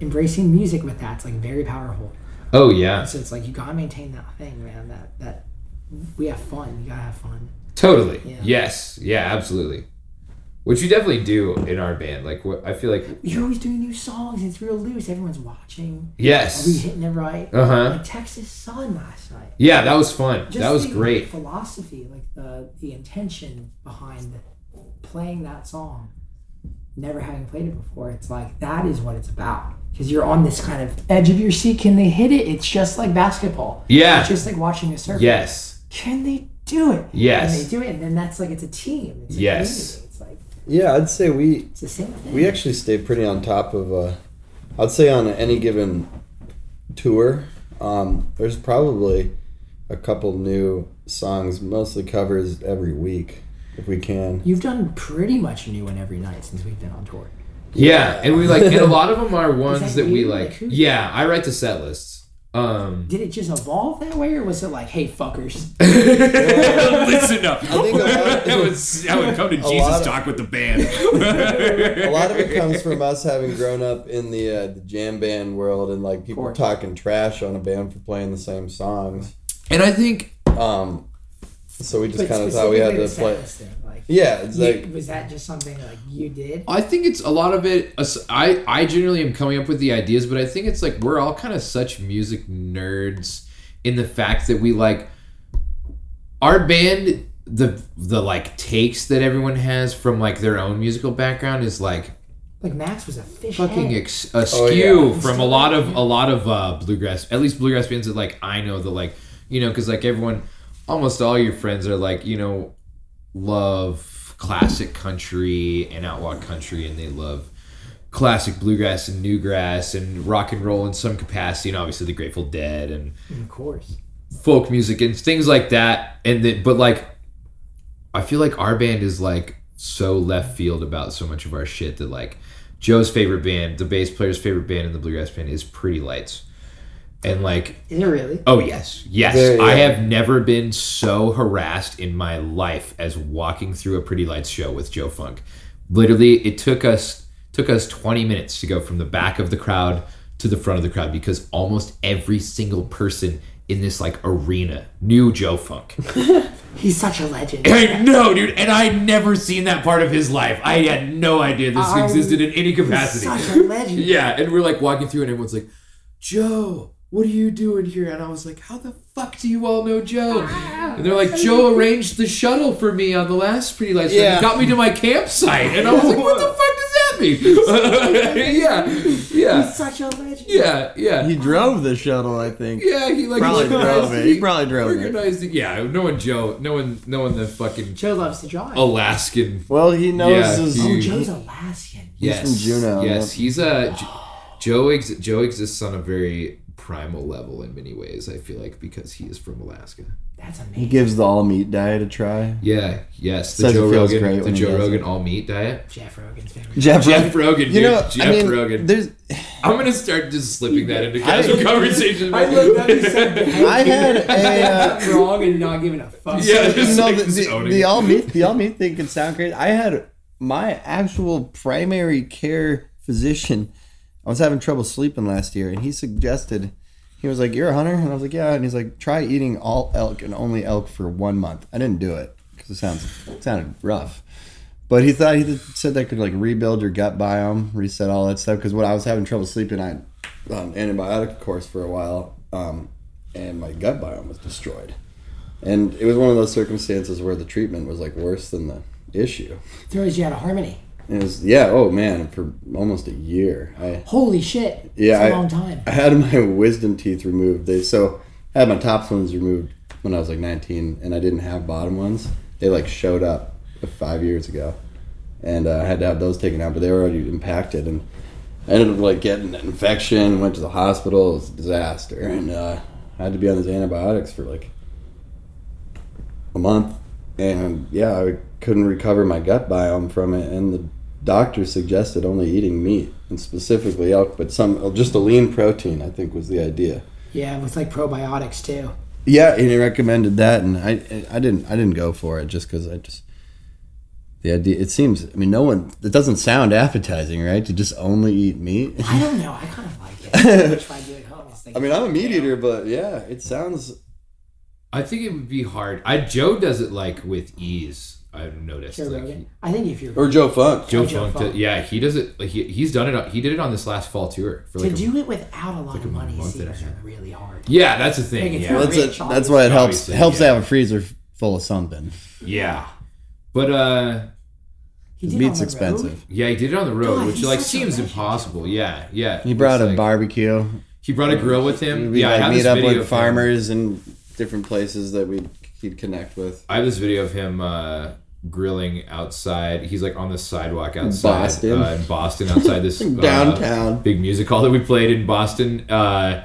embracing music with that's like very powerful. oh yeah. And so it's like you gotta maintain that thing, man. That that we have fun. You gotta have fun. Totally. Yeah. Yes. Yeah, absolutely. Which you definitely do in our band. Like what I feel like You're always doing new songs. It's real loose. Everyone's watching. Yes. Are we hitting it right? Uh-huh. Like Texas Sun last night. Yeah, that was fun. Just that was the great. Philosophy, like the the intention behind playing that song, never having played it before. It's like that is what it's about. Because you're on this kind of edge of your seat. Can they hit it? It's just like basketball. Yeah. It's just like watching a surfer. Yes. Can they do it? Yes. And they do it, and then that's like it's a team. It's a Yes. community. It's like Yeah, I'd say we it's the same thing. we actually stay pretty on top of. Uh, I'd say on any given tour, um, there's probably a couple new songs, mostly covers every week if we can. You've done pretty much a new one every night since we've been on tour. Yeah, and we like and a lot of them are ones that that we like. Like? Yeah, I write the set lists. Um Did it just evolve that way, or was it like, hey, fuckers? Listen up. I think a lot, I would I would come to lot Jesus of- talk with the band. a lot of it comes from us having grown up in the uh, the jam band world and like people course. talking trash on a band for playing the same songs. and I think Um, so we just kind of thought we had to play. Samus Thing, like, Yeah, it's you- like was that just something like you did? I think it's a lot of it. I I generally am coming up with the ideas, but I think it's like we're all kind of such music nerds in the fact that we like our band. The the like takes that everyone has from like their own musical background is like Like Max was a Phish. fucking head. ex- askew yeah. from a lot of a lot of uh, bluegrass, at least bluegrass bands that like I know that like you know because like everyone, almost all your friends are like you know, love classic country and outlaw country, and they love classic bluegrass and newgrass and rock and roll in some capacity, and obviously the Grateful Dead and of course. folk music and things like that. And then, but like, I feel like our band is like so left field about so much of our shit that like Joe's favorite band, the bass player's favorite band in the bluegrass band is Pretty Lights. And like, Is it really? oh yes, yes, There you I have never been so harassed in my life as walking through a Pretty Lights show with Joe Funk. Literally, it took us took us 20 minutes to go from the back of the crowd to the front of the crowd because almost every single person in this like arena knew Joe Funk. He's such a legend. I know, dude, and i'd never seen that part of his life. I had no idea this I- existed in any He's capacity. such a legend. Yeah, and we're like walking through, and everyone's like, Joe, what are you doing here? And I was like, how the fuck do you all know Joe? Ah, and they're like, Joe arranged the shuttle for me on the last Pretty Lights. Yeah. Yeah. got me to my campsite. And I was like, what the fuck does that mean? yeah, yeah, He's such a legend. yeah, yeah. He drove the shuttle, I think. Yeah, he like Probably drove it. He probably drove it. organized it. Yeah, knowing Joe, knowing knowing the fucking Joe loves to drive. Alaskan Well, he knows Yeah, his. he- oh, Joe's Alaskan. He's from Juneau, Yes, yeah. he's a Joe. Ex, Joe exists on a very primal level in many ways. I feel like because he is from Alaska. That's amazing. He gives the all meat diet a try. Yeah. Yes. The Says it Joe feels Rogan. great The when he Joe does Rogan it. all meat diet. Jeff Rogan's favorite. Jeff, Jeff Rogan, dude. You know, Jeff I mean, Rogan. there's. I'm gonna start just slipping that into casual conversation. I looked up and said, I had a. Uh, wrong and not giving a fuck. Yeah, you just know, like the, just the, owning the it. all meat the all meat thing can sound great. I had my actual primary care physician. I was having trouble sleeping last year, and he suggested. He was like, "You're a hunter," and I was like, "Yeah." And he's like, "Try eating all elk and only elk for one month." I didn't do it because it sounds it sounded rough, But he thought he said that could like rebuild your gut biome, reset all that stuff. Because when I was having trouble sleeping, I on antibiotic course for a while, um, and my gut biome was destroyed. And it was one of those circumstances where the treatment was like worse than the issue. Throws you out of harmony. It was yeah, oh man, for almost a year. I Holy shit. yeah, It's a I, long time. I had my wisdom teeth removed. They so I had my top ones removed when I was like 19, and I didn't have bottom ones. They like showed up five years ago, and uh, I had to have those taken out, but they were already impacted, and I ended up like getting an infection. Went to the hospital. It was a disaster, and uh, I had to be on these antibiotics for like a month, and yeah, I couldn't recover my gut biome from it, and the doctor suggested only eating meat and specifically elk, but some just a lean protein. I think was the idea. Yeah, with like probiotics too. Yeah, and he recommended that, and I I didn't I didn't go for it just because I just the idea. It seems I mean no one it doesn't sound appetizing, right? To just only eat meat. I don't know. I kind of like it. I do at home. I mean I'm a meat eater, but yeah, it sounds. I think it would be hard. I Joe does it like with ease. I've noticed. Joe like, Rogan. I think if you're Or Joe Funk. Joe, Joe Funk, Funk. does- yeah, he does it. Like he, he's done it. On, he did it on this last fall tour for to a- do it without a lot like of money month and a seems really hard. yeah, that's the thing. Like, yeah, you're That's rich, it. That's why it helps obviously, helps to have a freezer full of something. yeah, but uh, He did Meat's on the road. expensive. yeah, he did it on the road, God, which like seems legend, impossible. Yeah, yeah. He brought a like- barbecue. He brought a grill with him. Yeah, I like have meet up with farmers in different places that we he'd connect with. I have this video of him uh, grilling outside. He's like on the sidewalk outside Boston. Uh, in Boston, outside this uh, Downtown. big music hall that we played in Boston. Uh,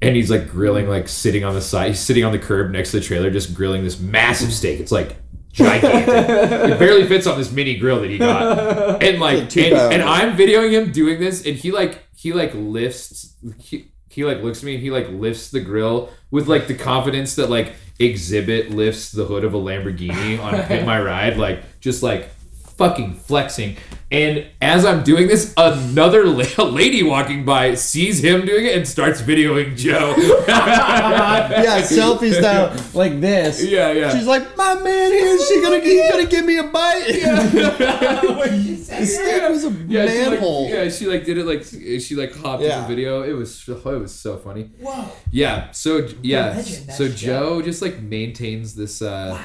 and he's like grilling, like sitting on the side, he's sitting on the curb next to the trailer, just grilling this massive steak. It's like gigantic. it barely fits on this mini grill that he got. And like, and, and I'm videoing him doing this, and he like, he like lifts, he, he like looks at me and he like lifts the grill with like the confidence that like Xzibit lifts the hood of a Lamborghini on Pimp My Ride, like just like fucking flexing. And as I'm doing this, another la- lady walking by sees him doing it and starts videoing Joe. yeah, selfies down like this. yeah, yeah. She's like, my man here, is she gonna, he gonna give me a bite? Yeah. the steak was a yeah, she like, manhole. yeah, she like did it like she like hopped Yeah. in the video. It was it was so funny. Whoa. Yeah. So yeah. So Joe just like maintains this uh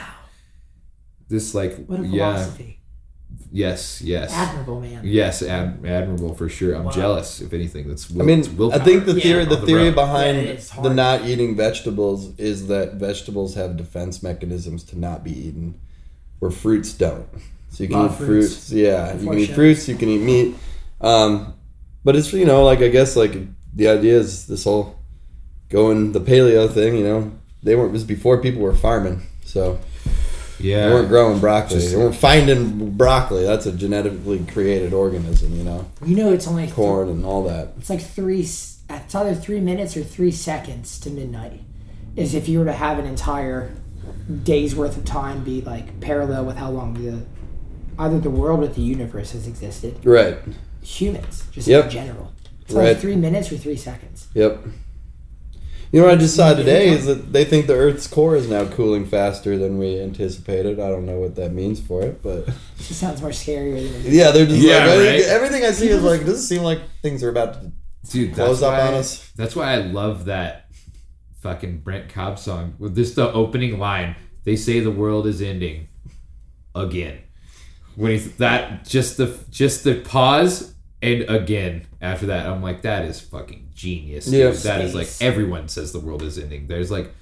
this like What a yeah philosophy. Yes yes Admirable man. yes ad- admirable for sure. I'm jealous if anything. That's I mean, willpower. I think the Yeah, theory, the the theory road. behind Yeah, the not eating vegetables is that vegetables have defense mechanisms to not be eaten, where fruits don't. So you can eat fruits. fruits. Yeah, you can eat fruits. You can eat meat. Um, but it's you know like I guess like the idea is this whole going the paleo thing. You know, they weren't it was before people were farming, so yeah. they weren't growing broccoli. Just- they weren't finding broccoli. That's a genetically created organism. You know, You know it's only corn and all that. It's like three. s- It's either three minutes or three seconds to midnight. Is if you were to have an entire day's worth of time be like parallel with how long the either the world or the universe has existed. Right. Humans, just Yep. in general. It's Right. like three minutes or three seconds. Yep. You know what I just saw today is that they think the Earth's core is now cooling faster than we anticipated. I don't know what that means for it, but It sounds more scarier than yeah, they're just Yeah, like right? everything I see is like it doesn't seem like things are about to Dude, close that's up why, on us. That's why I love that fucking Brent Cobb song. With this the opening line, they say the world is ending again. When he's that just the just the pause and again after that, I'm like, that is fucking genius. dude. Yeah. That is like everyone says the world is ending. There's like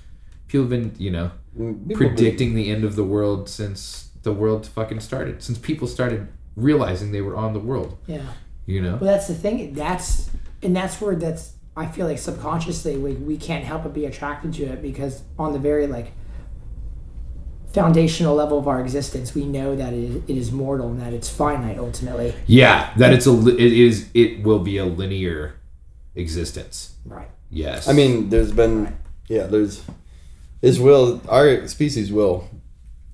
people have been, you know, mm, People predicting the end of the world since the world fucking started. Since people started realizing they were on the world. yeah. You know? Well, that's the thing. That's and that's where that's. I feel like subconsciously we, we can't help but be attracted to it because on the very like foundational level of our existence, we know that it, it is mortal and that it's finite ultimately. Yeah, that it's a it is it will be a linear existence. Right. Yes. I mean, there's been yeah, there's this will our species will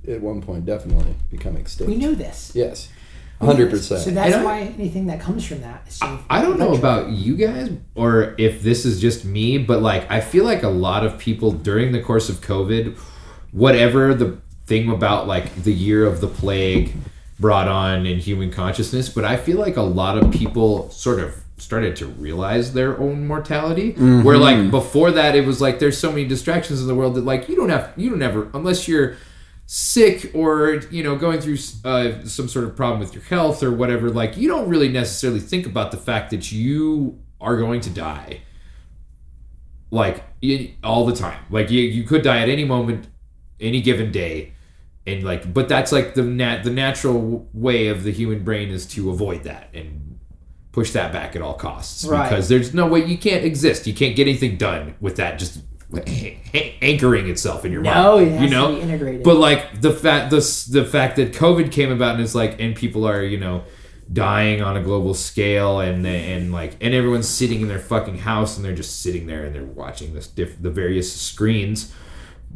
at one point definitely become extinct. We know this. Yes. hundred So percent. that's And I- why anything that comes from that is so I don't know about you guys or if this is just me, but like I feel like a lot of people during the course of COVID, whatever the thing about like the year of the plague, brought on in human consciousness, but I feel like a lot of people sort of started to realize their own mortality. Where like before that, it was like there's so many distractions in the world that like you don't have you don't ever unless you're sick or you know going through uh, some sort of problem with your health or whatever like you don't really necessarily think about the fact that you are going to die like all the time. Like you, you could die at any moment any given day and like but that's like the nat the natural way of the human brain is to avoid that and push that back at all costs Right. because there's no way you can't exist you can't get anything done with that just anchoring itself in your No, mind it has you to know be integrated. but like the fact the the fact that covid came about and it's like and people are you know dying on a global scale and and like and everyone's sitting in their fucking house and they're just sitting there and they're watching this diff- the various screens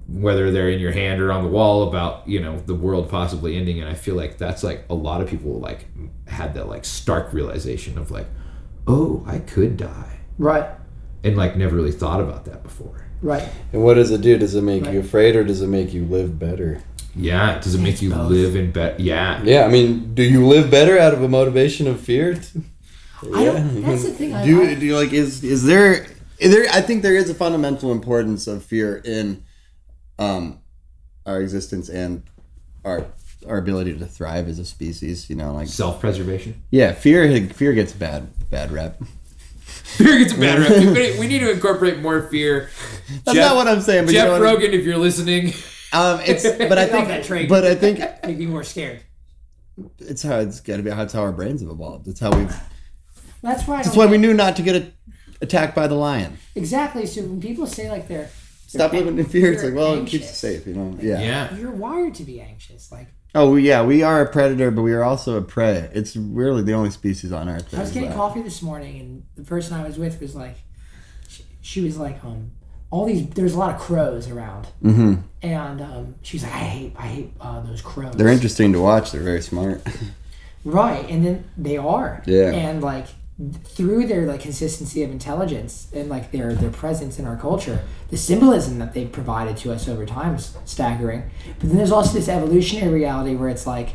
whether they're in your hand or on the wall about you know the world possibly ending and i feel like that's like a lot of people like had that like stark realization of like oh i could die Right. and like never really thought about that before Right. And what does it do? Does it make Right. you afraid or does it make you live better? yeah does it make you both. live in better yeah Yeah, I mean, do you live better out of a motivation of fear? I don't. That's the thing. I, Do, I, do you like is is there is there I think there is a fundamental importance of fear in um our existence and our our ability to thrive as a species, you know, like self-preservation yeah, fear fear gets bad bad rep. Fear gets a bad rep. We- We need to incorporate more fear. That's not what I'm saying, but you Jeff know what I- Rogan, if you're listening, Um it's but I think that think train. but I think make me more scared. it's how it's got to be how it's how our brains have evolved. It's how we That's why. That's why we knew not to get a, attacked by the lion. Exactly. So when people say like they're Stop they're living in fear. It's they're like, well, it keeps you safe, you know. Yeah. yeah, You're wired to be anxious. Like Oh yeah, we are a predator, but we are also a prey. It's really the only species on Earth. I was getting that. coffee this morning, and the person I was with was like, she, she was like, um, all these. There's a lot of crows around, mm-hmm. and um, she's like, I hate, I hate uh, those crows. They're interesting to watch. They're very smart. Right, and then they are. Yeah. And like through their like consistency of intelligence and like their their presence in our culture, the symbolism that they've provided to us over time is staggering. But then there's also this evolutionary reality where it's like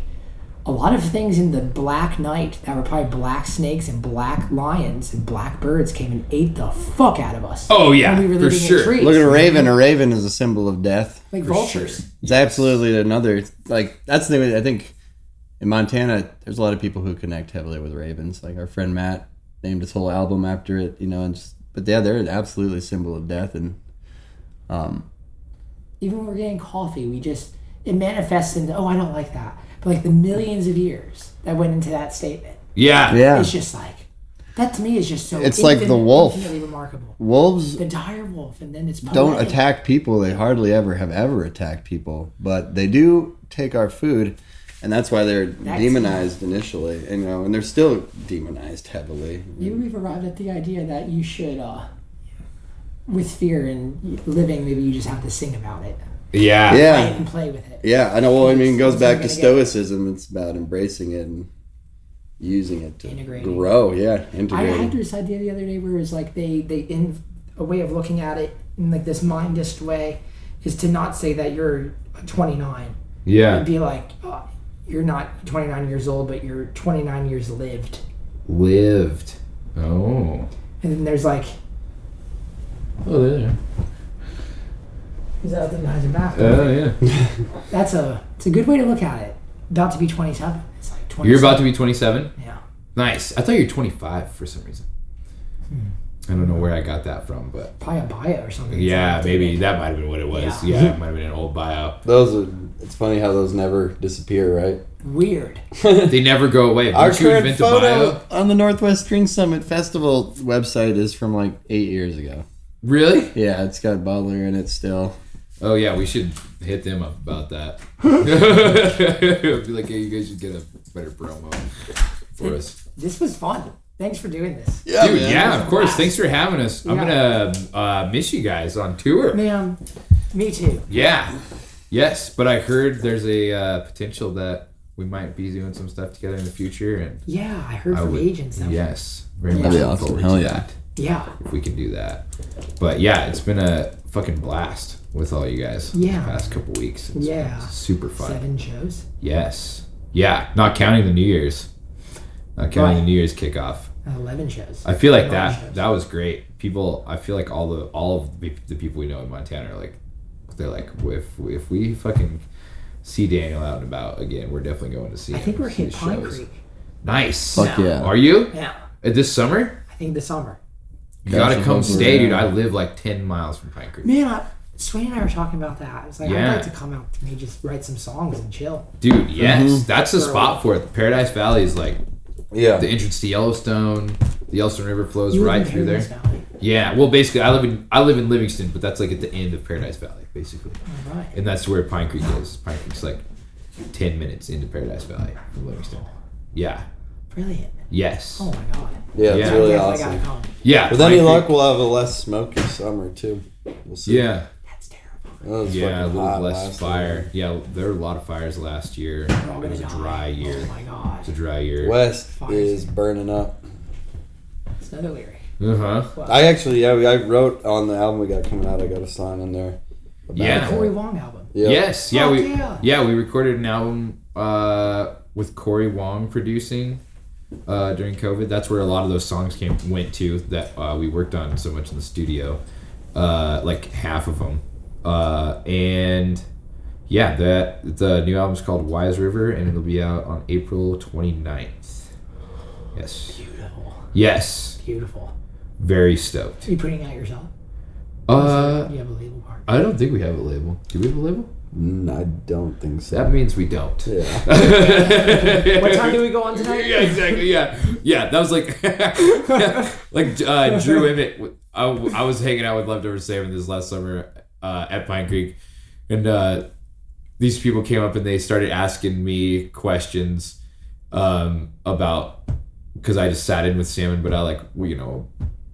a lot of things in the black night that were probably black snakes and black lions and black birds came and ate the fuck out of us. Oh, yeah, we were for living sure. trees. Look at a raven. A raven is a symbol of death. like vultures. It's absolutely another like that's the way I think in Montana there's a lot of people who connect heavily with ravens. Like our friend Matt named his whole album after it, you know, and just but yeah, they're absolutely a symbol of death and um even when we're getting coffee, we just it manifests into oh I don't like that. But like the millions of years that went into that statement. yeah, yeah. It's just like that to me is just so. It's like the wolf. Remarkable. Wolves The dire wolf, and then it's don't attack people. They hardly ever have ever attacked people, but they do take our food, and that's why they're demonized initially. And, you know, and they're still demonized heavily. Maybe we've arrived at the idea that you should, uh, with fear and living, maybe you just have to sing about it, yeah, play Yeah, and play with it. yeah. I know. Well, I mean, it goes It's back to gonna get- stoicism. It's about embracing it and using it to Integrating. grow. Yeah, I had this idea the other day where it's like they they in a way of looking at it in like this mindist way is to not say that you're 29 yeah. and be like oh, you're not 29 years old but you're 29 years lived Lived. Oh. and then there's like Oh, there. is that the guys are back Oh, yeah. that's a it's a good way to look at it about to be 27 it's like 27 You're about to be 27. yeah Nice. I thought you were 25 for some reason. Hmm. I don't know where I got that from, but probably a bio or something yeah, maybe that might have been what it was. Yeah. Yeah, it might have been an old bio. Those are. It's funny how those never disappear, right? weird They never go away. Our Once you current invent a photo bio, on the Northwest String Summit Festival website is from like eight years ago. really? Yeah, it's got Butler in it still. Oh yeah, we should hit them up about that. Be like, hey, you guys should get a better promo for us. this was fun thanks for doing this Yeah, Dude, yeah, of course. Thanks for having us. I'm Yeah. gonna uh, miss you guys on tour. man me too Yeah. Yes, but I heard there's a uh, potential that we might be doing some stuff together in the future, and yeah i heard I from would- agents that yes, very Yeah. much That'd be awesome. forward Hell to yeah. that yeah if we can do that. But yeah, it's been a fucking blast with all you guys. Yeah. the past couple weeks. It's been Yeah. super fun. seven shows Yes, Yeah, not counting the New Year's. Not counting Right. the New Year's kickoff. Eleven shows. I feel like that shows. that was great. People, I feel like all the all of the, the people we know in Montana are like, they're like, if if we fucking see Daniel out and about again, we're definitely going to see. Him. I him, think we're see hitting his Pine shows. Creek. Nice. Fuck yeah. Are you? Yeah, Uh, This summer? I think this summer. You gotta Gotcha. come stay, dude. Yeah. I live like ten miles from Pine Creek. Man, I, Swain and I were talking about that. I was like, Yeah. I'd like to come out to maybe just write some songs and chill. Dude, yes, Mm-hmm. that's the spot for it. Paradise Valley is like Yeah. the entrance to Yellowstone. The Yellowstone River flows You live right in through there. Paradise Valley. Yeah, well, basically, I live in I live in Livingston, but that's like at the end of Paradise Valley, basically, All right. and that's where Pine Creek is. Pine Creek's like ten minutes into Paradise Valley from Livingston. Yeah. Brilliant. Yes. Oh my god. Yeah, it's Yeah. really Definitely awesome. gotta come. Yeah. With any Pine luck, we'll have a less smoky summer too. We'll see. Yeah. That's terrible. That was Yeah, a fucking little hot less last fire. year. Yeah, there were a lot of fires last year. We're all It gonna was a die. dry oh year. Oh my god. It's a dry year. West Fires. is burning up. It's another lyric. Uh huh. Wow. I actually, yeah, I wrote on the album we got coming out. I got a song in there. about Yeah. that. Corey Wong album. Yeah. Yes. Yeah. Fuck We. yeah. Yeah. We recorded an album uh, with Corey Wong producing uh, during COVID. That's where a lot of those songs came went to that uh, we worked on so much in the studio. Uh, like half of them. Uh, and yeah, that the new album is called Wise River, and it'll be out on April 29th. Yes. Beautiful. Yes. Beautiful. Very stoked. Are you putting it out yourself? Uh, you have a label part. I don't think we have a label. Do we have a label? Mm, I don't think so. That means we don't. yeah. What time do we go on tonight? yeah, exactly. Yeah, yeah. That was like, like uh, Drew Emmitt. I, I was hanging out with Leftover Salmon this last summer uh, at Pine Creek, and uh, these people came up and they started asking me questions um, about because I just sat in with Salmon, but I like well, you know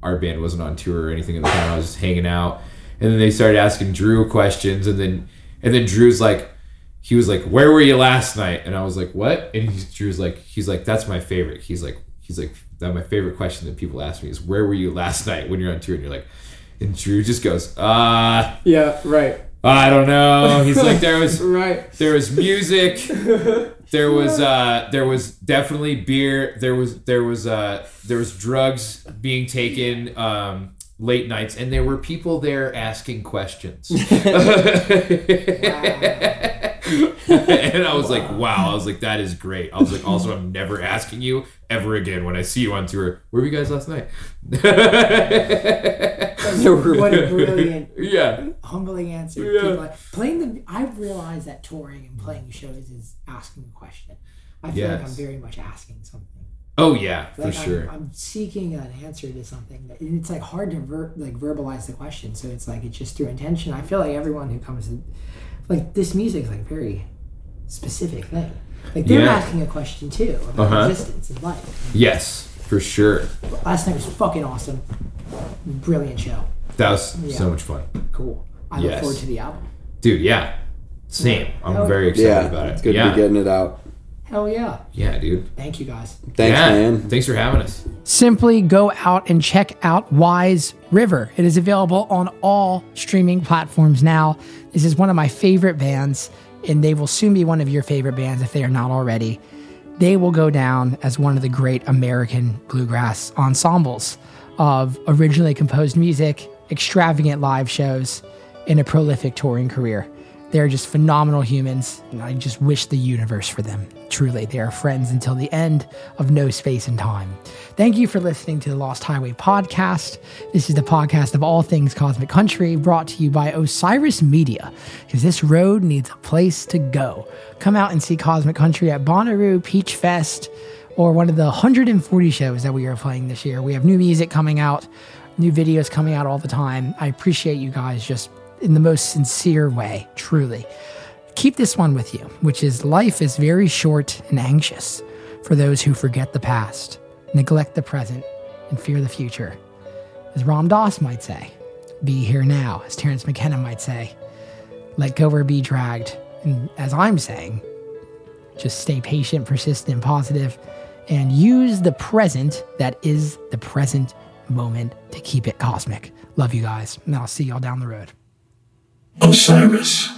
our band wasn't on tour or anything at the time. I was just hanging out, and then they started asking Drew questions, and then and then Drew's like he was like, "Where were you last night?" And I was like, "What?" And he's, Drew's like, "He's like, that's my favorite." He's like, "He's like, that my favorite question that people ask me is, where were you last night when you're on tour?" And you're like, and Drew just goes, "Uh, Yeah, right. I don't know." He's like, "There was Right. there was music, there was uh, there was definitely beer, there was there was uh, there was drugs being taken." Um, late nights and there were people there asking questions and I was like, wow. I was like, that is great. I was like, also, I'm never asking you ever again when I see you on tour. Where were you guys last night? what a brilliant, yeah. humbling answer. Yeah. People like- playing the, I've realized that touring and playing shows is asking a question. I feel like I'm very much asking something. Oh, yeah, for I'm, sure. I'm seeking an answer to something. That, and it's like hard to ver- like verbalize the question. So it's like it's just through intention. I feel like everyone who comes to, like this music is like very specific thing. Like they're Yeah. asking a question too about Uh-huh. existence and life. yes, for sure. Last night was fucking awesome. Brilliant show. That was Yeah. so much fun. Cool. I look forward to the album. Dude, yeah. Same. I'm Oh. very excited Yeah, about it. it's good yeah. to be getting it out. Hell yeah. yeah, dude. Thank you guys. Thanks, yeah. man. Thanks for having us. simply go out and check out Wise River. It is available on all streaming platforms now. This is one of my favorite bands, and they will soon be one of your favorite bands if they are not already. They will go down as one of the great American bluegrass ensembles of originally composed music, extravagant live shows, and a prolific touring career. They're just phenomenal humans, and I just wish the universe for them. Truly, they are friends until the end of no space and time. Thank you for listening to the Lost Highway podcast. This is the podcast of all things Cosmic Country, brought to you by Osiris Media, because this road needs a place to go. Come out and see Cosmic Country at Bonnaroo Peach Fest or one of the 140 shows that we are playing this year. We have new music coming out, new videos coming out all the time. I appreciate you guys just in the most sincere way, truly. Keep this one with you, which is life is very short and anxious for those who forget the past, neglect the present, and fear the future. As Ram Dass might say, be here now, as Terence McKenna might say, let go or be dragged. And as I'm saying, just stay patient, persistent, positive, and use the present that is the present moment to keep it cosmic. Love you guys, and I'll see y'all down the road. Osiris.